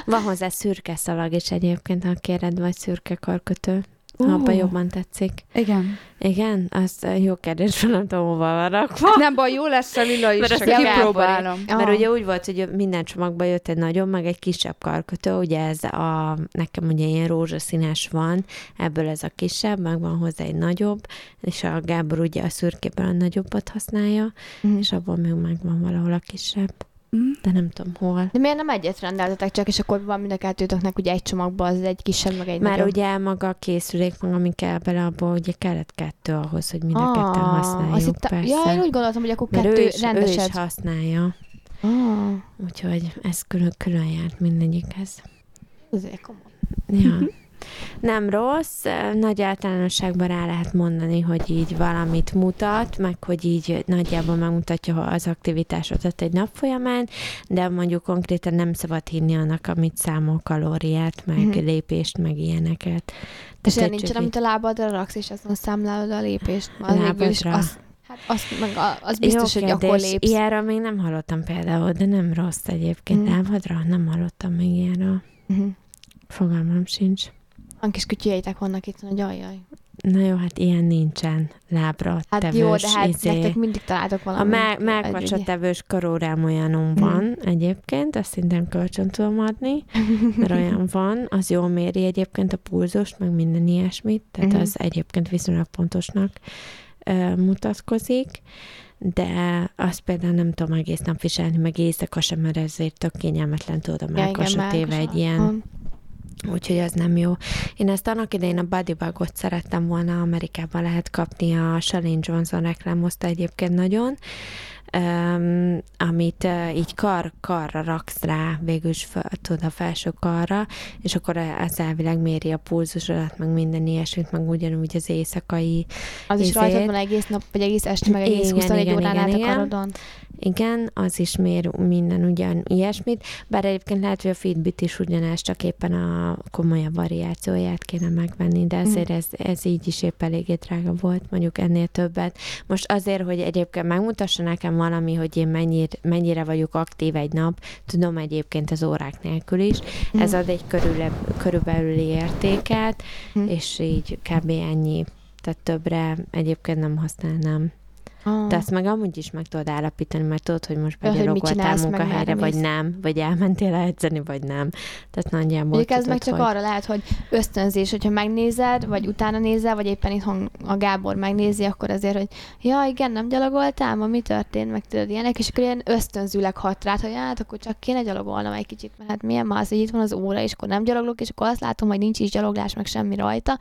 Van hozzá szürke szalag is egyébként, ha kéred, vagy szürke karkötő. Uh. Abban jobban tetszik. Igen. Igen? Az jó kérdés, nem tudom, hova van rakva. Nem baj, jó lesz a lila is, mert csak kipróbálom. Mert ugye úgy volt, hogy minden csomagban jött egy nagyon, meg egy kisebb karkötő, ugye ez a, nekem ugye ilyen rózsaszínes van, ebből ez a kisebb, meg van hozzá egy nagyobb, és a Gábor ugye a szürkében a nagyobbat használja, mm. és abban még megvan valahol a kisebb. Mm. De nem tudom hol. De miért nem egyet rendeltetek csak, és akkor van mind a kettőtöknek ugye egy csomagban, az egy kisebb, meg egy Már nagyobb. ugye maga a készülék, meg ami kell bele, abból ugye kellett kettő ahhoz, hogy mind a ah, ketten használjuk, itt, persze. Ja, én úgy gondoltam, hogy akkor Mert kettő ő is. Ő is használja. Ah. Úgyhogy ez külön, külön járt mindegyikhez. Azért komoly. Ja. Nem rossz, nagy általánosságban rá lehet mondani, hogy így valamit mutat, meg hogy így nagyjából megmutatja az aktivitásodat egy nap folyamán, de mondjuk konkrétan nem szabad hinni annak, amit számol kalóriát, meg mm-hmm. lépést, meg ilyeneket. És ilyen nincsen, amit a lábadra raksz, és azon számlálod a lépést. Az lábadra. Az, hát azt, meg az biztos, Jó hogy akkor lépsz. Ilyenről még nem hallottam például, de nem rossz egyébként. Mm. Lábadra nem hallottam még ilyenről. Mm-hmm. Fogalmam sincs. A kis kütyüjeitek vannak itt, hogy ajaj. Na jó, hát ilyen nincsen lábra hát tevős. jó, de hát izé. nektek mindig találtok valami. A melkacsa tevős karórám olyanom mhm. van mm. egyébként, azt szintén kölcsön tudom adni, mert olyan van, az jól méri egyébként a pulzust, meg minden ilyesmit, tehát mm. az egyébként viszonylag pontosnak uh, mutatkozik de azt például nem tudom egész nap viselni, meg éjszaka sem, mert ezért tök kényelmetlen tudod a melkasa téve egy ilyen Úgyhogy az nem jó. Én ezt annak idején a Bodybugot szerettem volna, Amerikában lehet kapni, a Shalane Johnson reklámozta egyébként nagyon, um, amit uh, így kar, karra raksz rá, végül is fel, tudod, a felső karra, és akkor ez elvileg méri a pulzusodat, meg minden ilyesmit, meg ugyanúgy az éjszakai Az is rajtad van egész nap, vagy egész este, meg egész igen, 24 igen, órán igen, át a karodon. Igen, az is mér minden ugyan ilyesmit, bár egyébként lehet, hogy a Fitbit is ugyanez, csak éppen a komolyabb variációját kéne megvenni, de azért mm. ez, ez így is épp eléggé drága volt, mondjuk ennél többet. Most azért, hogy egyébként megmutassa nekem valami, hogy én mennyire, mennyire vagyok aktív egy nap, tudom egyébként az órák nélkül is, mm. ez ad egy körül, körülbelüli értéket, mm. és így kb. ennyi, tehát többre egyébként nem használnám. Ah. De azt meg amúgy is meg tudod állapítani, mert tudod, hogy most meg munkahelyre, vagy mész. nem, vagy elmentél edzeni, vagy nem. Tehát nagyjából Mondjuk ez meg csak hogy... arra lehet, hogy ösztönzés, hogyha megnézed, vagy utána nézel, vagy éppen itthon a Gábor megnézi, akkor azért, hogy ja, igen, nem gyalogoltál, ma mi történt, meg tudod ilyenek, és akkor ilyen ösztönzőleg hat rád, hogy hát akkor csak kéne gyalogolnom egy kicsit, mert hát milyen más, hogy itt van az óra, és akkor nem gyaloglok, és akkor azt látom, hogy nincs is gyaloglás, meg semmi rajta,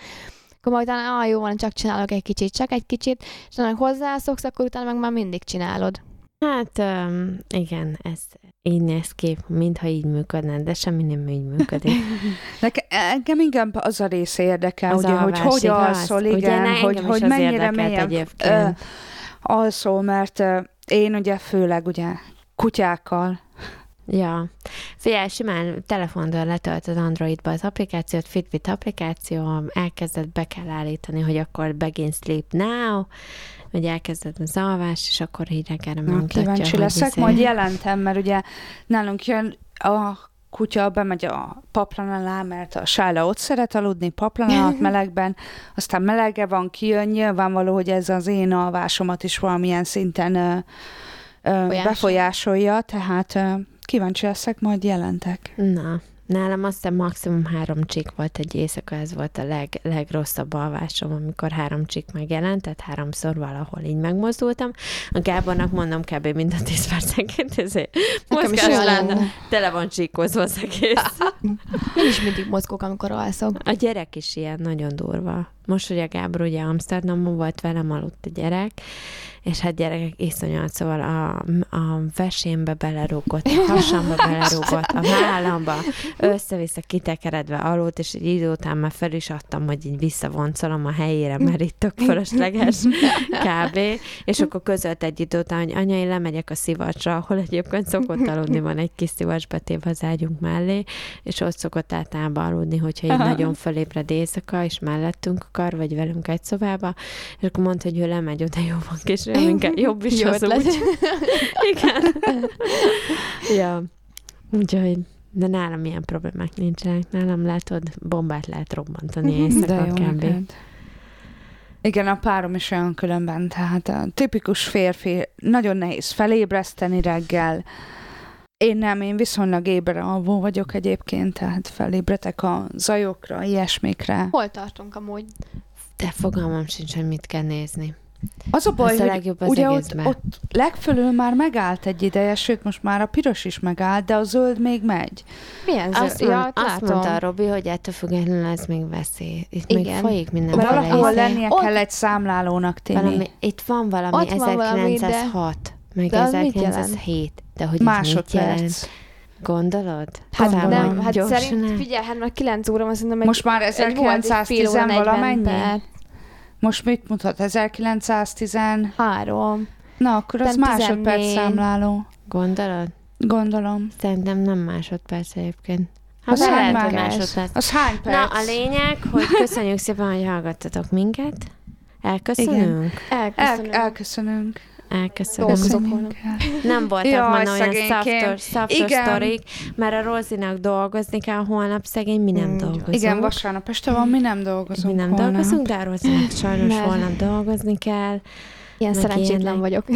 akkor majd utána, ah, jó van, csak csinálok egy kicsit, csak egy kicsit, és annak hozzászoksz, akkor utána meg már mindig csinálod. Hát um, igen, ez így néz ki, mintha így működne, de semmi nem így működik. Nekem, engem inkább az a része érdekel, Az ugye, hogy alvás, hogy igaz? alszol, Ugye, igen, ne, hogy, hogy mennyire mélyen egyébként. ö, alszol, mert ö, én ugye főleg ugye kutyákkal, Ja. Figyelj, simán telefonról letöltöd Androidba az applikációt, Fitbit applikáció, elkezded, be kell állítani, hogy akkor begin sleep now, hogy elkezded az alvás, és akkor így reggelre megmutatja, kíváncsi leszek, izé- majd jelentem, mert ugye nálunk jön a kutya, bemegy a paplan alá, mert a sála ott szeret aludni, paplan alatt melegben, aztán melege van, kijön, nyilvánvaló, hogy ez az én alvásomat is valamilyen szinten ö, ö, befolyásolja, tehát ö, kíváncsi leszek, majd jelentek. Na, nálam azt hiszem maximum három csík volt egy éjszaka, ez volt a leg, legrosszabb alvásom, amikor három csík megjelent, tehát háromszor valahol így megmozdultam. A Gábornak mondom kb. mind a tíz percenként, ezért mozgás lenne, lenne. tele van csíkozva az egész. Én is mindig mozgok, amikor alszok. A gyerek is ilyen nagyon durva. Most, hogy a Gábor ugye Amsterdamban volt velem, aludt a gyerek, és hát gyerekek iszonyat, szóval a, a vesémbe belerúgott, a hasamba belerúgott, a vállamba, össze-vissza kitekeredve aludt, és egy idő után már fel is adtam, hogy így visszavoncolom a helyére, mert itt tök fölösleges kb. És akkor közölt egy idő után, hogy anya, én lemegyek a szivacsra, ahol egyébként szokott aludni, van egy kis szivacs betéve az ágyunk mellé, és ott szokott általában aludni, hogyha így Aha. nagyon fölébred éjszaka, és mellettünk akar, vagy velünk egy szobába, és akkor mondta, hogy ő lemegy oda, van kis inkább jobb is az úgy. Igen. ja. Úgyhogy, de nálam ilyen problémák nincsenek. Nálam látod, bombát lehet robbantani éjszaka kb. neked. Igen, a párom is olyan különben, tehát a tipikus férfi, nagyon nehéz felébreszteni reggel. Én nem, én viszonylag ébre alvó vagyok egyébként, tehát felébretek a zajokra, ilyesmikre. Hol tartunk amúgy? De fogalmam sincs, hogy mit kell nézni. Az a baj, Ez a hogy legjobb az ugye ott, ott legfölül már megállt egy ideje, sőt most már a piros is megállt, de a zöld még megy. Milyen Azt, zöld? mond, Ja, azt látom. mondta a Robi, hogy ettől függetlenül ez még veszély. Itt még Igen. folyik mindenféle Valahol lennie Ott- kell egy számlálónak, valami, Itt van valami Ott van valami, de- 1906, meg de az mit 1907. De hogy ez mit jelent? Másodperc. Gondolod? Hát Számolj nem, hát gyorsan szerint, el. figyelj, hát már 9 óra van, szerintem Most már egy volt egy fél 1910 óra 40 valamennyi? perc. Most mit mutat? 1910? Három. Na, akkor az másodperc 14. számláló. Gondolod? Gondolom. Szerintem nem másodperc egyébként. Ha Az hány lehet, másodperc. Az hány perc? Na, a lényeg, hogy köszönjük szépen, hogy hallgattatok minket. Elköszönünk? El, Elköszönöm. elköszönünk. Elköszönünk. Dolgozok Köszönjük volna. el. Nem voltak Jaj, már olyan szaftos Igen. sztorik, mert a Rozinak dolgozni kell holnap, szegény, mi nem Mm, dolgozunk. Igen, vasárnap este van, mi nem dolgozunk mi nem holnap. dolgozunk, de a Rozinak sajnos Mert- holnap dolgozni kell. Ilyen Meg szerencsétlen ilyenek. vagyok.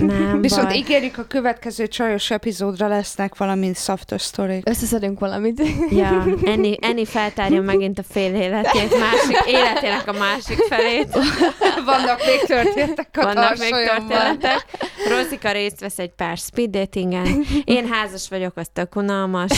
Nem Viszont baj. ígérjük, a következő csajos epizódra lesznek valami szaftos sztorik. Összeszedünk valamit. Ja, Eni, Eni feltárja megint a fél életét, másik életének a másik felét. Vannak még történtek a Vannak még történetek. Rozika részt vesz egy pár speed datingen. Én házas vagyok, az tök unalmas.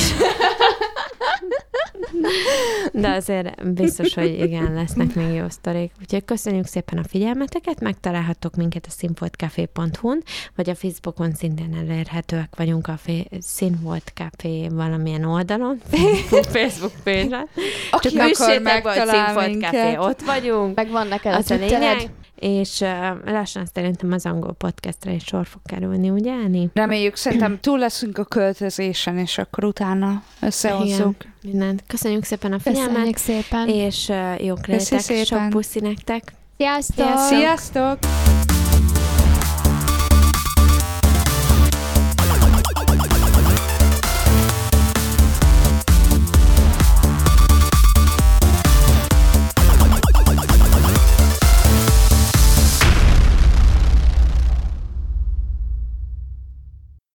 De azért biztos, hogy igen, lesznek még jó sztorik. Úgyhogy köszönjük szépen a figyelmeteket, megtalálhattok minket a színfoltcafé.hu-n, vagy a Facebookon szintén elérhetőek vagyunk a Színfolt Café valamilyen oldalon, Facebook, Facebook page Aki Csak akar megtalál Café, minket. ott vagyunk. Meg van neked Az a lényeg. És lassan szerintem az angol podcastra is sor fog kerülni, ugye, Áni? Reméljük, szerintem túl leszünk a költözésen, és akkor utána összehozzuk. Mindent. Köszönjük szépen a figyelmet, Köszönjük szépen. és jók Köszi lehetek, sok puszi nektek. Sziasztok! Sziasztok! Sziasztok!